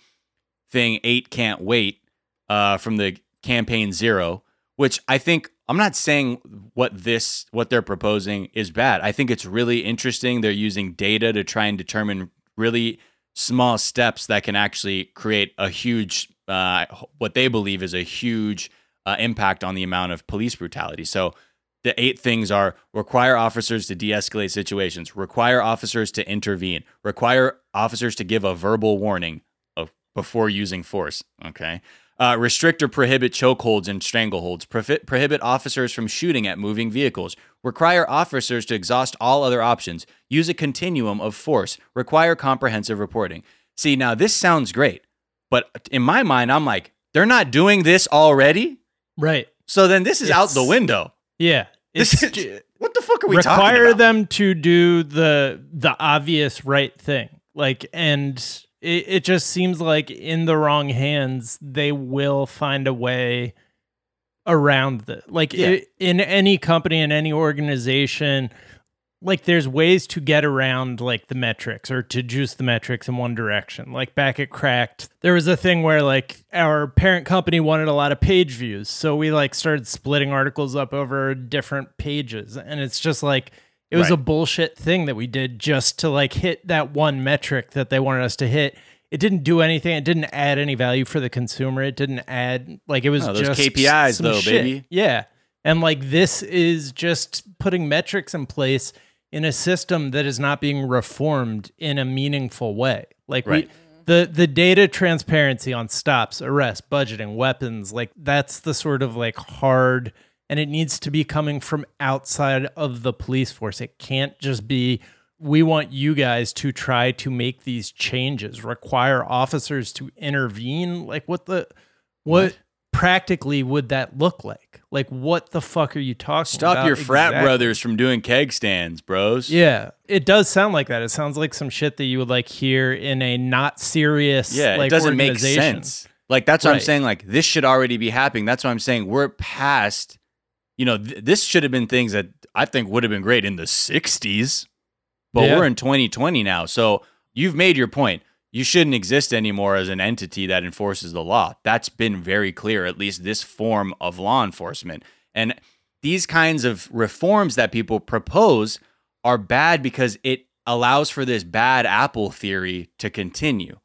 S2: thing, eight can't wait, uh, from the campaign zero, which I think I'm not saying what this what they're proposing is bad. I think it's really interesting. They're using data to try and determine really small steps that can actually create a huge uh, what they believe is a huge uh, impact on the amount of police brutality. So the eight things are require officers to de-escalate situations, require officers to intervene, require officers to give a verbal warning of, before using force. Okay. Uh, restrict or prohibit chokeholds and strangleholds. Profi- prohibit officers from shooting at moving vehicles. Require officers to exhaust all other options. Use a continuum of force. Require comprehensive reporting. See, now this sounds great, but in my mind, I'm like, they're not doing this already.
S1: Right.
S2: So then this is out the window.
S1: Yeah.
S2: This is, what the fuck are we talking
S1: require them to do the the obvious right thing. Like and it, it just seems like in the wrong hands they will find a way around the like
S2: Yeah.
S1: i- in any company in any organization like there's ways to get around like the metrics or to juice the metrics in one direction. Like back at cracked there was a thing where like our parent company wanted a lot of page views. So we like started splitting articles up over different pages. And it's just like it was
S2: Right.
S1: a bullshit thing that we did just to like hit that one metric that they wanted us to hit it didn't do anything it didn't add any value for the consumer it didn't add like it was
S2: Oh, those
S1: just
S2: KPIs though,
S1: shit.
S2: baby.
S1: yeah and like this is just putting metrics in place in a system that is not being reformed in a meaningful way. Like
S2: Right.
S1: we the the data transparency on stops, arrests, budgeting, weapons, like that's the sort of like hard and it needs to be coming from outside of the police force. It can't just be we want you guys to try to make these changes, require officers to intervene. Like what the what, practically would that look like? Like what the fuck are you talking about?
S2: Stop
S1: about?
S2: your frat
S1: exactly?
S2: brothers from doing keg stands, bros.
S1: Yeah, it does sound like that. It sounds like some shit that you would like hear in a not serious.
S2: Yeah,
S1: like,
S2: it doesn't make sense. Like that's what I'm saying. Like this should already be happening. That's what I'm saying. We're past. You know, th- this should have been things that I think would have been great in the '60s, but
S1: Yeah.
S2: we're in 2020 now. So you've made your point. You shouldn't exist anymore as an entity that enforces the law. That's been very clear. At least this form of law enforcement and these kinds of reforms that people propose are bad because it allows for this bad apple theory to continue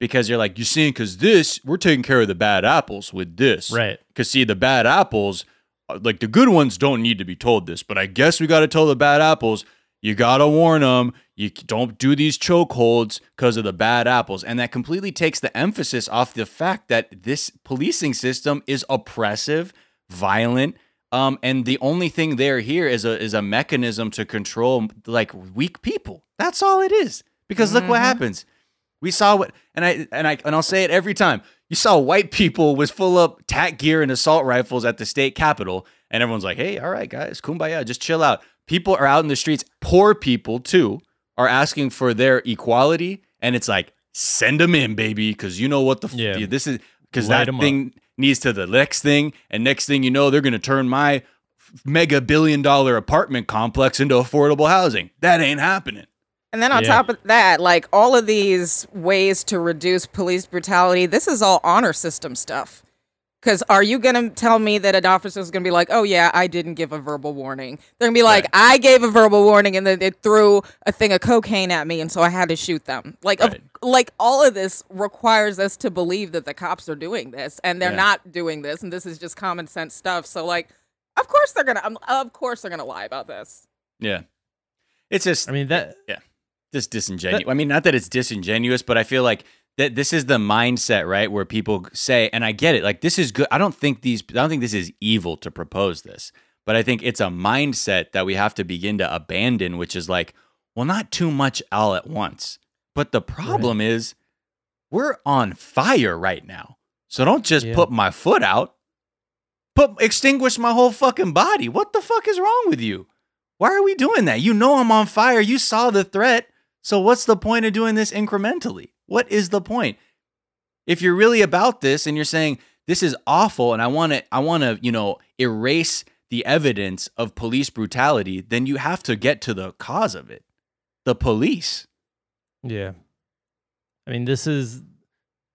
S2: because you're like, you're seeing, because this, we're taking care of the bad apples with this.
S1: Right.
S2: Because, see, the bad apples like the good ones don't need to be told this, but I guess we got to tell the bad apples. You got to warn them. You don't do these chokeholds because of the bad apples. And that completely takes the emphasis off the fact that this policing system is oppressive, violent, um, and the only thing there here is a is a mechanism to control like weak people. That's all it is. Because look what
S3: Mhm.
S2: happens. We saw what, and I and I and I'll say it every time. You saw white people with full up tack gear and assault rifles at the state capitol, and everyone's like, "Hey, all right, guys, kumbaya, just chill out." People are out in the streets. Poor people too are asking for their equality, and it's like, send them in, baby, because you know what the f-
S1: Yeah.
S2: this is because that
S1: 'em up.
S2: thing needs to the next thing, and next thing you know, they're going to turn my mega billion dollar apartment complex into affordable housing. That ain't happening.
S3: And then on
S1: Yeah.
S3: top of that, like all of these ways to reduce police brutality, this is all honor system stuff. Because are you going to tell me that an officer is going to be like, oh, yeah, I didn't give a verbal warning? They're going to be like, I gave a verbal warning and then they threw a thing of cocaine at me and so I had to shoot them. Like, of,
S2: Right.
S3: like all of this requires us to believe that the cops are doing this and they're
S2: Yeah.
S3: not doing this. And this is just common sense stuff. So, like, of course they're going to, um, of course they're going to lie about this.
S2: Yeah, it's just
S1: I mean that
S2: just disingenuous. I mean, not that it's disingenuous, but I feel like that this is the mindset, right? Where people say, and I get it, like this is good. I don't think these, I don't think this is evil to propose this, but I think it's a mindset that we have to begin to abandon, which is like, well, not too much all at once. But the problem is, we're on fire right now. So don't just
S1: Yeah.
S2: put my foot out. Put extinguish my whole fucking body. What the fuck is wrong with you? Why are we doing that? You know I'm on fire. You saw the threat. So what's the point of doing this incrementally? What is the point? If you're really about this and you're saying this is awful and I want to I want to, you know, erase the evidence of police brutality, then you have to get to the cause of it. The police.
S1: Yeah. I mean, this is.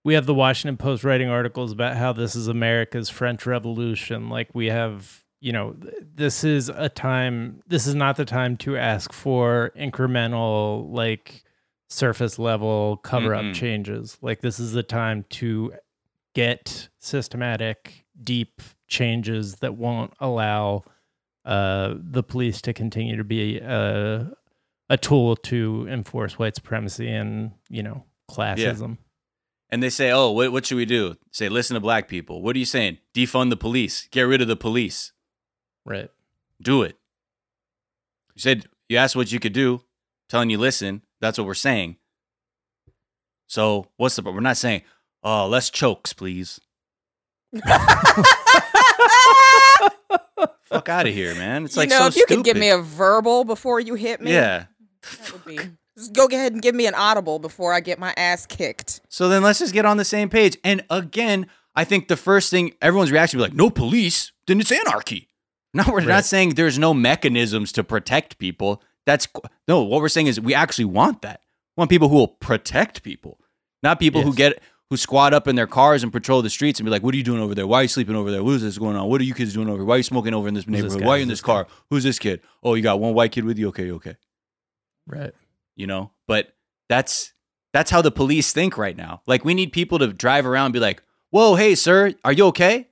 S1: We have the Washington Post writing articles about how this is America's French Revolution. Like, we have, you know, this is a time, this is not the time to ask for incremental, like, surface level cover up
S2: Mm-mm.
S1: changes. Like, this is the time to get systematic, deep changes that won't allow uh, the police to continue to be uh, a tool to enforce white supremacy and you know classism.
S2: And they say, "Oh, what, what should we do?" Say, "Listen to black people." What are you saying? Defund the police. Get rid of the police.
S1: Right.
S2: Do it. You said you asked what you could do. Telling you listen. That's what we're saying. So what's the? We're not saying, "Oh, less chokes, please." Fuck out of here, man. It's like
S3: you know,
S2: so
S3: if you
S2: stupid.
S3: could give me a verbal before you hit me,
S2: yeah.
S3: that would be. Just go ahead and give me an audible before I get my ass kicked.
S2: So then let's just get on the same page. And again, I think the first thing everyone's reaction will be like, no police, then it's anarchy. No, we're
S1: Right.
S2: not saying there's no mechanisms to protect people. That's no, what we're saying is we actually want that. We want people who will protect people, not people who get who squat up in their cars and patrol the streets and be like, "What are you doing over there? Why are you sleeping over there? What is this going on? What are you kids doing over? here? Why are you smoking over in this
S1: this
S2: neighborhood?
S1: guy?
S2: Why are you in
S1: this
S2: this car?
S1: guy?"
S2: Who's this kid? Oh, you got one white kid with you? Okay, okay."
S1: Right.
S2: you know but that's that's how the police think right now like we need people to drive around and be like whoa hey sir are you okay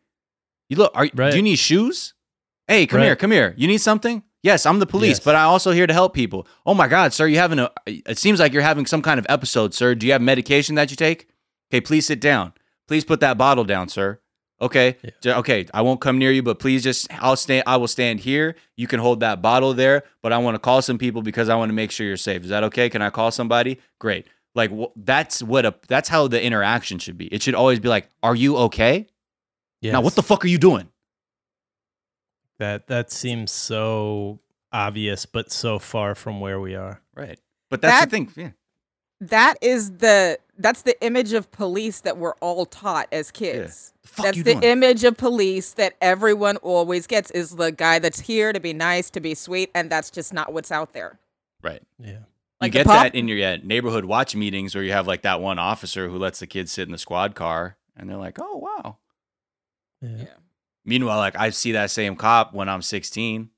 S2: you look are
S1: Right.
S2: do you need shoes hey come
S1: Right.
S2: here come here. You need something? Yes i'm the police
S1: Yes.
S2: but i'm also here to help people. Oh my god sir you having a it seems like you're having some kind of episode sir. Do you have medication that you take? Okay please sit down. Please put that bottle down sir. Okay
S1: Yeah.
S2: Okay i won't come near you but please just i'll stand i will stand here. You can hold that bottle there but i want to call some people because i want to make sure you're safe. Is that okay? Can i call somebody? Great. Like wh- that's what a that's how the interaction should be. It should always be like are you okay?
S1: Yes.
S2: now what the fuck are you doing
S1: that that seems so obvious, but so far from where we are.
S2: right but that's
S3: That-
S2: the thing yeah
S3: That is the that's the image of police that we're all taught as kids.
S2: The
S3: That's the
S2: doing?
S3: image of police that everyone always gets is the guy that's here to be nice, to be sweet, and that's just not what's out there.
S2: right
S1: Yeah.
S2: you
S3: Like the
S2: get
S3: pop-
S2: that in your yeah, neighborhood watch meetings where you have like that one officer who lets the kids sit in the squad car and they're like oh wow
S1: Yeah.
S3: Yeah.
S2: Meanwhile, like I see that same cop when I'm 16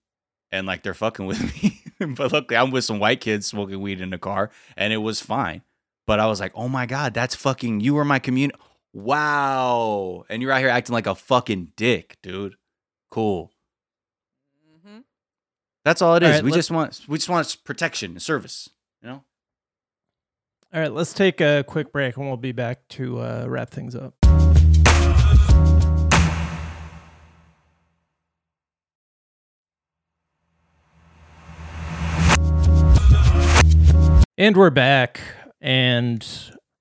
S2: and like they're fucking with me. but luckily I'm with some white kids smoking weed in the car and it was fine. But I was like, oh my God, that's fucking you were my community. Wow. And you're out here acting like a fucking dick, dude. Cool. That's all it
S1: All
S2: is.
S1: right,
S2: we just want we just want protection and service. You know.
S1: All right, let's take a quick break and we'll be back to uh, wrap things up. And we're back. And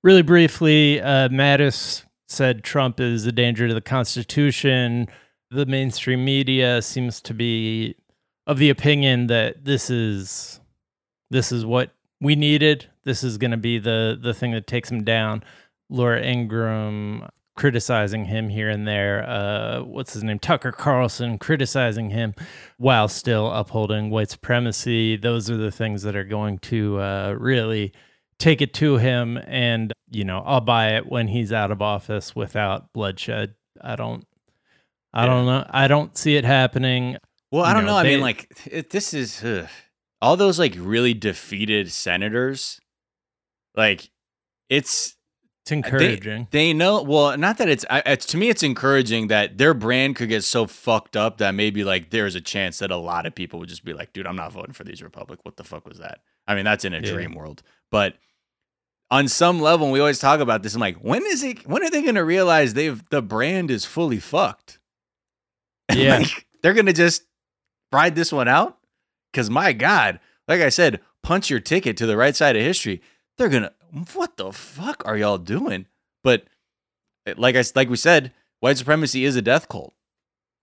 S1: really briefly, uh, Mattis said Trump is a danger to the Constitution. The mainstream media seems to be of the opinion that this is this is what we needed. This is going to be the the thing that takes him down. Laura Ingraham criticizing him here and there. Uh, what's his name? Tucker Carlson criticizing him while still upholding white supremacy. Those are the things that are going to uh, really take it to him. And you know, I'll buy it when he's out of office without bloodshed. I don't. I don't know. I don't see it happening.
S2: Well, I don't
S1: know,
S2: know. I
S1: they-
S2: mean, like it, this is ugh. all those like really defeated senators. Like, it's
S1: It's encouraging.
S2: they know. Well, not that it's. It's to me, it's encouraging that their brand could get so fucked up that maybe like there's a chance that a lot of people would just be like, "Dude, I'm not voting for these Republic. What the fuck was that?" I mean, that's in a
S1: Yeah.
S2: dream world, but on some level, we always talk about this. I'm like, when is it? When are they going to realize they've the brand is fully fucked?
S1: Yeah.
S2: like, they're gonna just ride this one out. Because my God, like I said, punch your ticket to the right side of history. They're gonna. What the fuck are y'all doing? But eh, like I like we said, white supremacy is a death cult.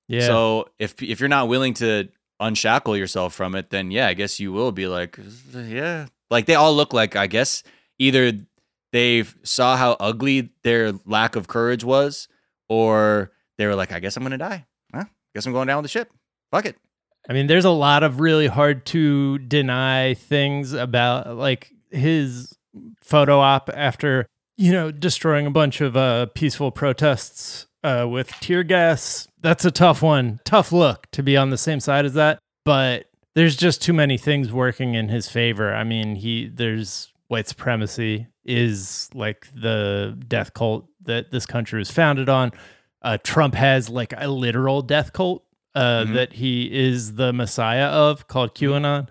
S1: yeah.
S2: So if if you're not willing to unshackle yourself from it, then yeah, I guess you will be like, yeah, like they all look like I guess either they saw how ugly their lack of courage was, or they were like, I guess I'm gonna die. Huh? Guess I'm going down with the ship. Fuck it.
S1: I mean, there's a lot of really hard to deny things about like his photo op after, you know, destroying a bunch of uh, peaceful protests uh, with tear gas. That's a tough one. Tough look to be on the same side as that. But there's just too many things working in his favor. I mean, he there's white supremacy is like the death cult that this country was founded on. Uh, Trump has like a literal death cult uh,
S2: Mhm.
S1: that he is the messiah of called QAnon.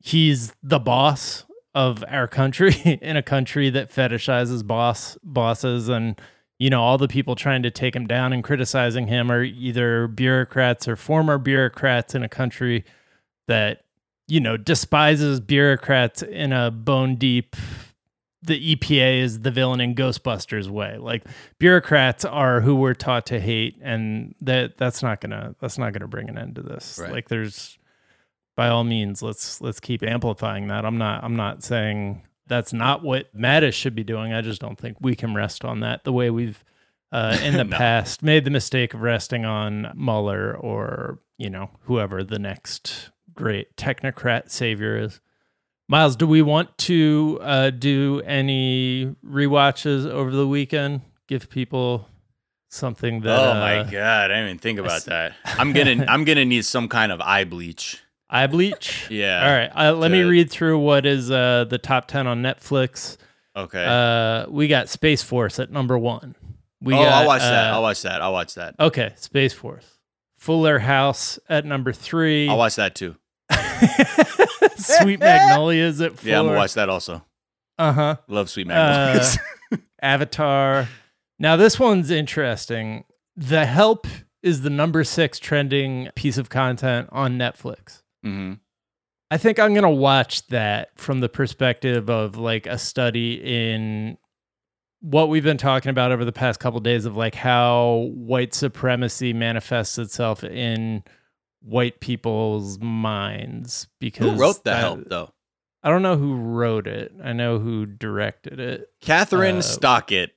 S1: He's the boss of our country in a country that fetishizes boss bosses and you know all the people trying to take him down and criticizing him are either bureaucrats or former bureaucrats in a country that you know despises bureaucrats in a bone deep the EPA is the villain in Ghostbusters way. Like bureaucrats are who we're taught to hate and that that's not going to that's not going to bring an end to this.
S2: Right.
S1: Like there's by all means let's let's keep amplifying that. I'm not I'm not saying that's not what Mattis should be doing. I just don't think we can rest on that the way we've uh, in the
S2: No.
S1: past made the mistake of resting on Mueller or you know whoever the next great technocrat savior is. Miles, do we want to uh, do any rewatches over the weekend? Give people something that
S2: oh
S1: uh,
S2: my god, I didn't even think about that. I'm gonna I'm gonna need some kind of eye bleach.
S1: Eye bleach.
S2: Yeah.
S1: All right, uh, let me read through what is uh, the top ten on Netflix.
S2: Okay.
S1: Uh, we got Space Force at number one. We
S2: oh,
S1: got,
S2: I'll watch that.
S1: uh,
S2: I'll watch that. I'll watch that.
S1: Okay, Space Force. Fuller House at number three.
S2: I'll watch that too.
S1: Sweet Magnolias at four.
S2: Yeah, I'm gonna watch that also.
S1: Uh huh.
S2: Love Sweet
S1: Uh,
S2: Magnolias.
S1: Avatar. Now this one's interesting. The Help is the number six trending piece of content on Netflix.
S2: Hmm
S1: I think I'm gonna watch that from the perspective of like a study in what we've been talking about over the past couple days of like how white supremacy manifests itself in white people's minds. Because
S2: Who wrote the
S1: I-
S2: help though?
S1: I don't know who wrote it. I know who directed it.
S2: Kathryn
S1: uh,
S2: Stockett.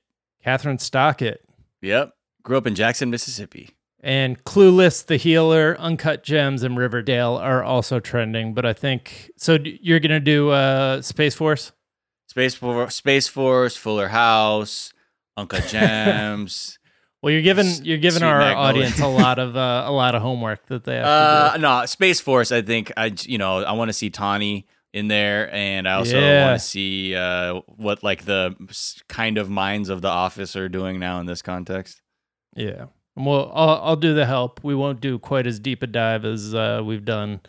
S1: Kathryn Stockett.
S2: Yep. Grew up in Jackson, Mississippi.
S1: And Clueless, The Healer, Uncut Gems, and Riverdale are also trending. But I think so. You're gonna do uh, Space Force.
S2: Space Force, Space Force, Fuller House, Uncut Gems.
S1: Well, you're giving you're giving
S2: Sweet
S1: our
S2: Magnolia.
S1: audience a lot of uh, a lot of homework that they have
S2: uh, no, Space Force. I think I you know, I want to see Tawny in there, and I also
S1: Yeah.
S2: want to see uh, what like the kind of minds of the office are doing now in this context.
S1: Yeah. Well, I'll I'll do the help. We won't do quite as deep a dive as uh, we've done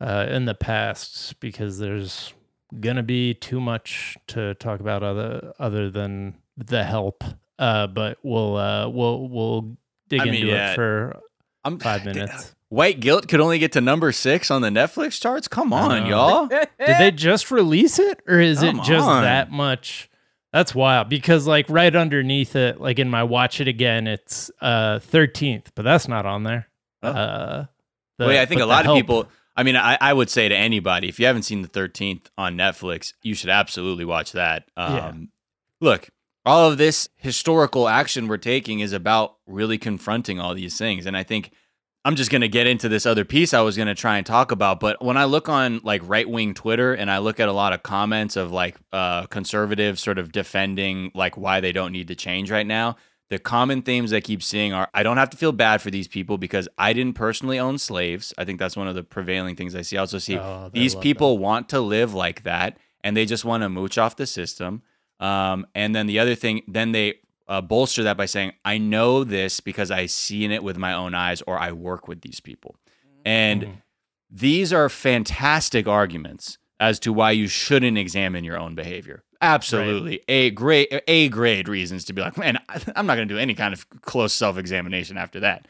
S1: uh, in the past because there's gonna be too much to talk about other other than the help. Uh, but we'll uh, we'll we'll dig
S2: I mean,
S1: into
S2: yeah.
S1: it for
S2: I'm
S1: five minutes.
S2: White Guilt could only get to number six on the Netflix charts. Come on, y'all.
S1: Did they just release it, or is
S2: Come
S1: it just
S2: on.
S1: that much? That's wild because like right underneath it, like in my watch it again, it's uh thirteenth, but that's not on there.
S2: Oh.
S1: Uh, the-
S2: well, yeah, I think a lot of
S1: help-
S2: people. I mean, I, I would say to anybody, if you haven't seen the Thirteenth on Netflix, you should absolutely watch that. Um,
S1: Yeah.
S2: Look, all of this historical action we're taking is about really confronting all these things, and I think I'm just going to get into this other piece I was going to try and talk about. But when I look on like right wing Twitter and I look at a lot of comments of like uh, conservatives sort of defending like why they don't need to change right now, the common themes I keep seeing are I don't have to feel bad for these people because I didn't personally own slaves. I think that's one of the prevailing things I see. I also see
S1: Oh,
S2: these people want to live like that and they just want to mooch off the system. Um, and then the other thing, then they uh, bolster that by saying, I know this because I seen it with my own eyes or I work with these people. And
S1: Mhm.
S2: these are fantastic arguments as to why you shouldn't examine your own behavior. Absolutely. A grade A grade reasons to be like, man, I'm not going to do any kind of close self-examination after that.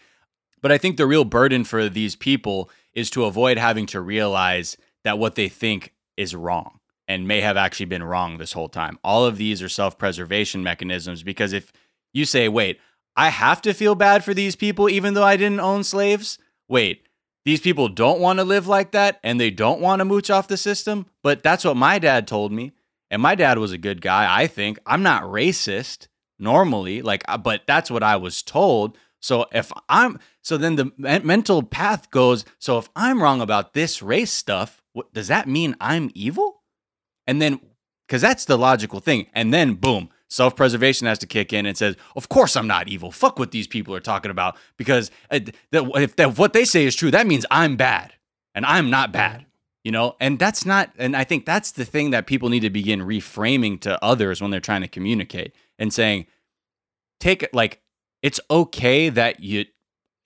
S2: But I think the real burden for these people is to avoid having to realize that what they think is wrong and may have actually been wrong this whole time. All of these are self-preservation mechanisms because if you say, "Wait, I have to feel bad for these people even though I didn't own slaves?" Wait, these people don't want to live like that and they don't want to mooch off the system, but that's what my dad told me. And my dad was a good guy, I think. I'm not racist normally, like uh, but that's what I was told. So if I'm so then the mental path goes, so if I'm wrong about this race stuff, what does that mean I'm evil? And then cuz that's the logical thing. And then boom, self-preservation has to kick in and says, "Of course I'm not evil. Fuck what these people are talking about because uh, if what they say is true, that means I'm bad and I'm not bad." You know, and that's not and I think that's the thing that people need to begin reframing to others when they're trying to communicate and saying take it like it's okay that you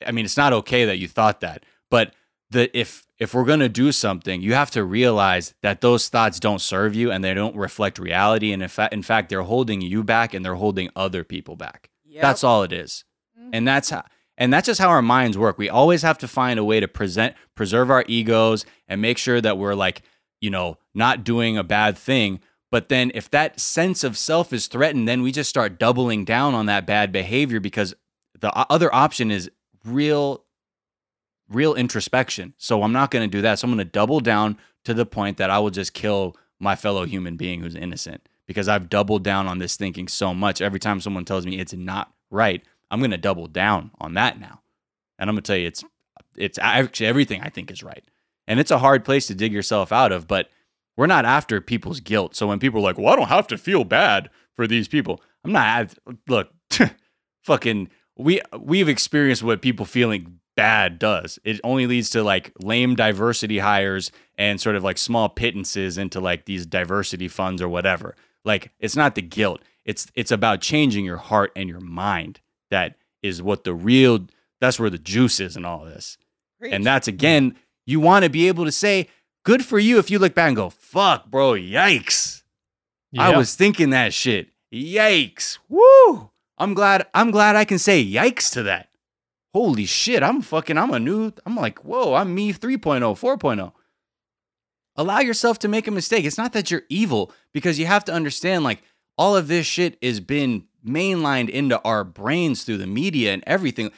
S2: I mean it's not okay that you thought that, but the if if we're going to do something, you have to realize that those thoughts don't serve you and they don't reflect reality and in fact in fact they're holding you back and they're holding other people back.
S3: Yep.
S2: That's all it is. Mm-hmm. And that's how and that's just how our minds work. We always have to find a way to present preserve our egos and make sure that we're like, you know, not doing a bad thing. But then if that sense of self is threatened, then we just start doubling down on that bad behavior because the other option is real real introspection. So I'm not going to do that. So I'm going to double down to the point that I will just kill my fellow human being who's innocent because I've doubled down on this thinking so much. Every time someone tells me it's not right, I'm going to double down on that now. And I'm going to tell you it's it's actually everything I think is right. And it's a hard place to dig yourself out of, but we're not after people's guilt. So when people are like, "Well, I don't have to feel bad for these people." I'm not look, fucking we we've experienced what people feeling bad does. It only leads to like lame diversity hires and sort of like small pittances into like these diversity funds or whatever. Like it's not the guilt. It's it's about changing your heart and your mind. That is what the real that's where the juice is in all this. And that's again, you want to be able to say, good for you if you look back and go, fuck, bro, yikes. I was thinking that shit. Yikes. Woo. I'm glad I'm glad I can say yikes to that. Holy shit. I'm fucking I'm a new I'm like, whoa, I'm me 3.0, 4.0. Allow yourself to make a mistake. It's not that you're evil because you have to understand like all of this shit is been mainlined into our brains through the media and everything.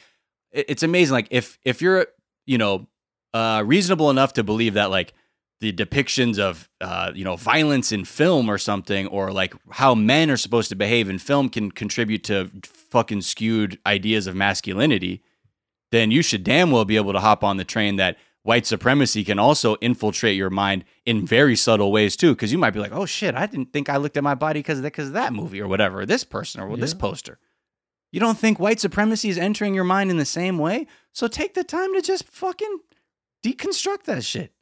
S2: It's amazing like if if you're, you know, uh reasonable enough to believe that like the depictions of uh, you know violence in film or something, or like how men are supposed to behave in film can contribute to fucking skewed ideas of masculinity, then you should damn well be able to hop on the train that white supremacy can also infiltrate your mind in very subtle ways too. Because you might be like, oh shit, I didn't think I looked at my body because of that, of that movie or whatever, or this person or this
S1: Yeah.
S2: poster. You don't think white supremacy is entering your mind in the same way? So take the time to just fucking deconstruct that shit.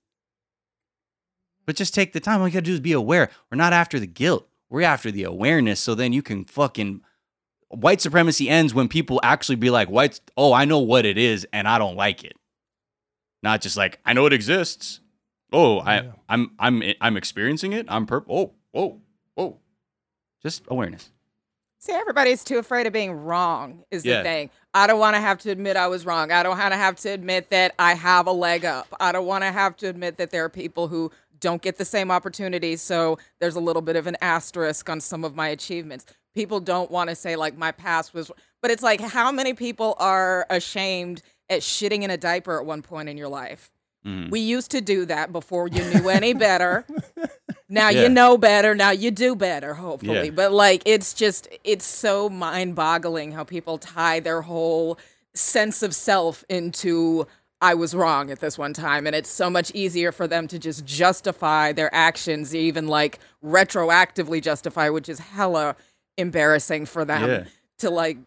S2: But just take the time. All you gotta do is be aware. We're not after the guilt. We're after the awareness. So then you can fucking white supremacy ends when people actually be like, white, oh, I know what it is and I don't like it. Not just like, I know it exists. Oh, I,
S1: Yeah.
S2: I'm, I'm, I'm experiencing it. I'm perp. Oh, whoa, whoa. Just awareness.
S3: See, everybody's too afraid of being wrong, is
S2: Yeah.
S3: the thing. I don't want to have to admit I was wrong. I don't want to have to admit that I have a leg up. I don't want to have to admit that there are people who don't get the same opportunities. So there's a little bit of an asterisk on some of my achievements. People don't want to say, like, my past was, but it's like, how many people are ashamed at shitting in a diaper at one point in your life?
S2: Mhm.
S3: We used to do that before you knew any better. now
S2: Yeah.
S3: you know better. Now you do better, hopefully.
S2: Yeah.
S3: But like, it's just, it's so mind boggling how people tie their whole sense of self into, I was wrong at this one time. And it's so much easier for them to just justify their actions, even like retroactively justify, which is hella embarrassing for them
S2: Yeah.
S3: to like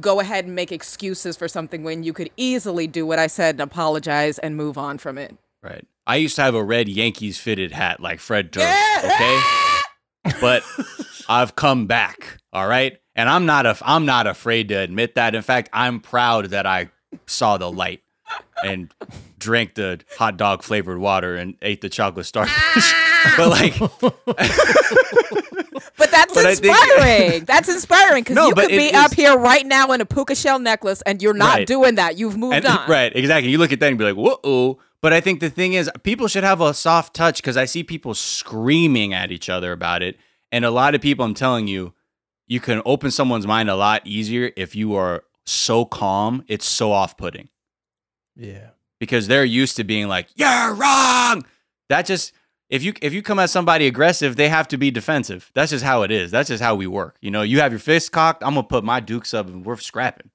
S3: go ahead and make excuses for something when you could easily do what I said and apologize and move on from it.
S2: Right. I used to have a red Yankees fitted hat like Fred Durst. Okay. but I've come back. All right. And I'm not a, I'm not afraid to admit that. In fact, I'm proud that I saw the light and drank the hot dog flavored water and ate the chocolate starfish. but like,
S3: But that's
S2: But I think-
S3: inspiring. that's inspiring because
S2: No,
S3: you
S2: but
S3: could be
S2: is-
S3: up here right now in a puka shell necklace and you're not
S2: Right.
S3: doing that. You've moved
S2: and,
S3: on.
S2: right, exactly. You look at that and be like, whoa. But I think the thing is, people should have a soft touch because I see people screaming at each other about it. And a lot of people, I'm telling you, you can open someone's mind a lot easier if you are so calm. It's so off putting
S1: Yeah.
S2: because they're used to being like, you're wrong. That just, if you if you come at somebody aggressive, they have to be defensive. That's just how it is. That's just how we work. You know, you have your fist cocked. I'm gonna put my dukes up, and we're scrapping.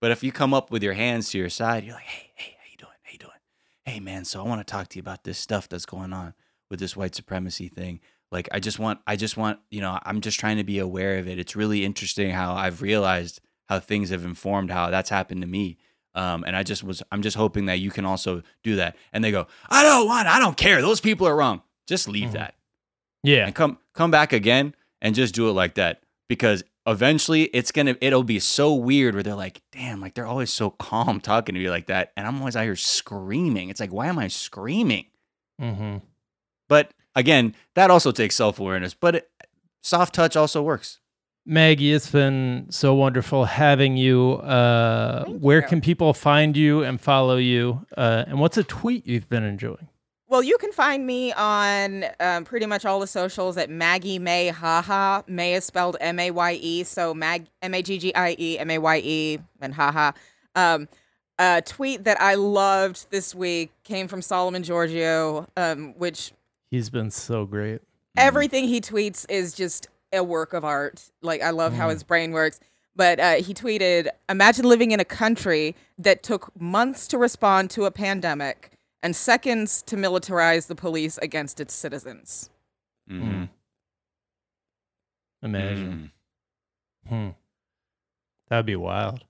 S2: But if you come up with your hands to your side, you're like, hey, hey, how you doing? How you doing? Hey, man. So I want to talk to you about this stuff that's going on with this white supremacy thing. Like, I just want, I just want, you know, I'm just trying to be aware of it. It's really interesting how I've realized how things have informed how that's happened to me. Um, and I just was, I'm just hoping that you can also do that. And they go, I don't want, I don't care. Those people are wrong. Just leave
S1: Mhm.
S2: that
S1: Yeah.
S2: and come come back again and just do it like that because eventually it's gonna it'll be so weird where they're like damn like they're always so calm talking to you like that and i'm always out here screaming it's like why am i screaming
S1: Mm-hmm.
S2: but again that also takes self-awareness but it, soft touch also works
S1: Maggie, it's been so wonderful having you. Uh, where
S3: you.
S1: can people find you and follow you? Uh, and what's a tweet you've been enjoying?
S3: Well, you can find me on um, pretty much all the socials at Maggie Maye Haha. May is spelled M A Y E, so Mag M A G G I E M A Y E and Haha. Um, a tweet that I loved this week came from Solomon Georgio, um, which
S1: He's been so great.
S3: everything he tweets is just a work of art. Like I love how
S1: Mm.
S3: his brain works. But uh, he tweeted, "Imagine living in a country that took months to respond to a pandemic and seconds to militarize the police against its citizens."
S2: Mhm.
S1: Imagine.
S2: Mm.
S1: Hmm. That'd be wild.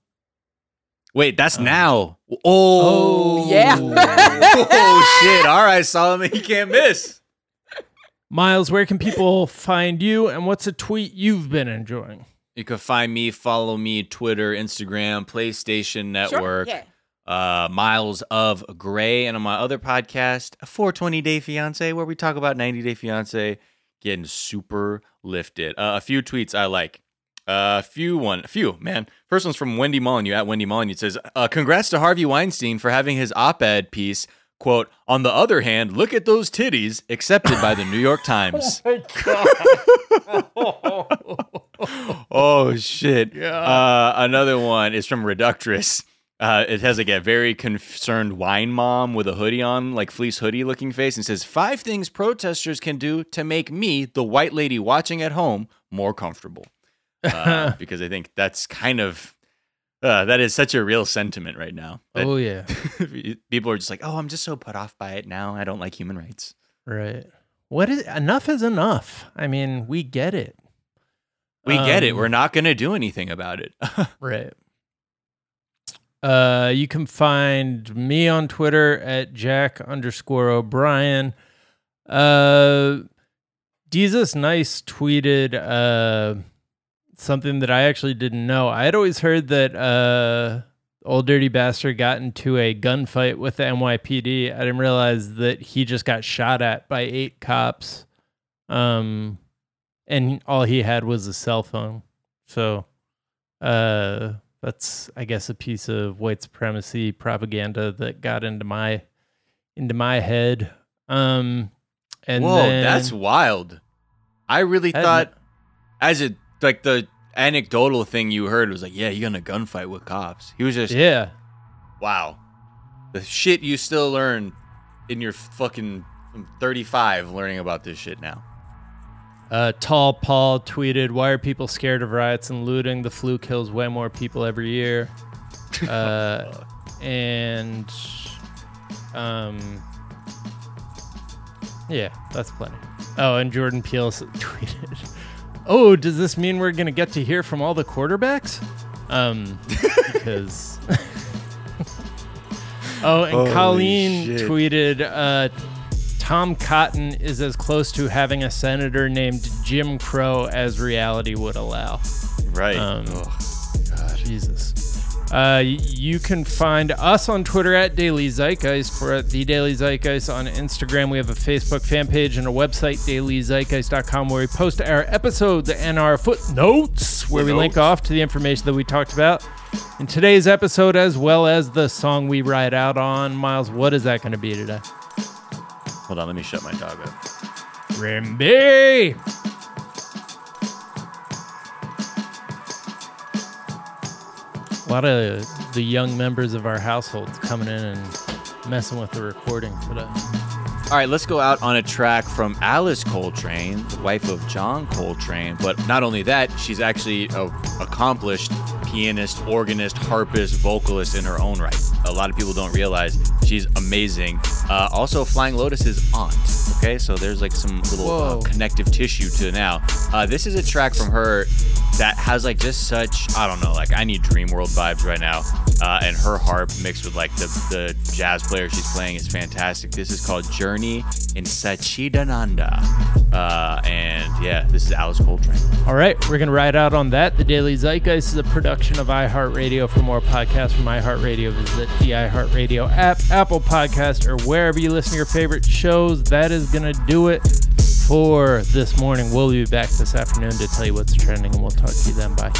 S2: wait that's
S1: Um,
S2: now oh,
S3: yeah.
S2: oh shit all right solomon you can't miss
S1: Miles, where can people find you and what's a tweet you've been enjoying?
S2: you can find me follow me twitter instagram playstation network
S3: Sure. Yeah.
S2: uh, Miles of Gray, and on my other podcast, 420 Day Fiance, where we talk about 90 Day Fiance getting super lifted. Uh, a few tweets I like. Uh, a few one, a few man. First one's from Wendy Molyneux at Wendy Molyneux. It says, uh, "Congrats to Harvey Weinstein for having his op-ed piece." Quote, on the other hand, look at those titties accepted by the New York Times. oh shit.
S1: Yeah.
S2: Uh, another one is from Reductress. Uh, it has like a very concerned wine mom with a hoodie on, like fleece hoodie looking face, and says five things protesters can do to make me, the white lady watching at home, more comfortable. Uh, because I think that's kind of uh, that is such a real sentiment right now.
S1: Oh yeah.
S2: people are just like, oh, I'm just so put off by it now. I don't like human rights.
S1: Right. What is enough is enough. I mean, we get it.
S2: We get it.
S1: Um,
S2: We're not going to do anything about it.
S1: Right. Uh, you can find me on Twitter at Jack underscore O'Brien. Uh, Jesus Nice tweeted uh something that I actually didn't know. I had always heard that uh Ol' Dirty Bastard got into a gunfight with the NYPD. I didn't realize that he just got shot at by eight cops. Um, and all he had was a cell phone. So, uh, that's I guess a piece of white supremacy propaganda that got into my into my head. Um, and
S2: Whoa,
S1: then,
S2: that's wild. I really
S1: Had-
S2: thought, as a like the anecdotal thing you heard was like, yeah, you got in a gunfight with cops. He was just,
S1: yeah.
S2: wow, the shit you still learn in your fucking I'm 35 learning about this shit now.
S1: Uh, Tall Paul tweeted, "Why are people scared of riots and looting? The flu kills way more people every year." Uh, and um, yeah, that's plenty. Oh, and Jordan Peele tweeted, "Oh, does this mean we're gonna get to hear from all the quarterbacks?" Um, because. oh, and
S2: Holy
S1: Colleen
S2: shit.
S1: tweeted, uh, Tom Cotton is as close to having a senator named Jim Crow as reality would allow.
S2: Right.
S1: Um,
S2: Ugh.
S1: Jesus. Uh, you can find us on Twitter at Daily Zeitgeist. We're at The Daily Zeitgeist on Instagram. We have a Facebook fan page and a website, dailyzeitgeist.com, where we post our episodes and our footnotes, where we link off to the information that we talked about in today's episode, as well as the song we ride out on. Miles, what is that going to be today?
S2: Hold on, let me shut my dog up.
S1: Rimby! A lot of the young members of our household coming in and messing with the recording today.
S2: All right, let's go out on a track from Alice Coltrane, the wife of John Coltrane. But not only that, she's actually a accomplished pianist, organist, harpist, vocalist in her own right. A lot of people don't realize she's amazing. Uh, also, Flying Lotus's aunt. Okay, so there's like some little uh, connective tissue to now. Uh, this is a track from her that has like just such I don't know, like I need Dream World vibes right now. Uh, and her harp mixed with like the, the jazz player she's playing is fantastic. This is called Journey in Satchidananda. Uh, and yeah, this is Alice Coltrane.
S1: All right, we're going to ride out on that. The Daily Zeitgeist is a production of iHeartRadio. For more podcasts from iHeartRadio, visit the iHeartRadio app, Apple Podcast, or wherever you listen to your favorite shows. That is going to do it for this morning. We'll be back this afternoon to tell you what's trending, and we'll talk to you then. Bye.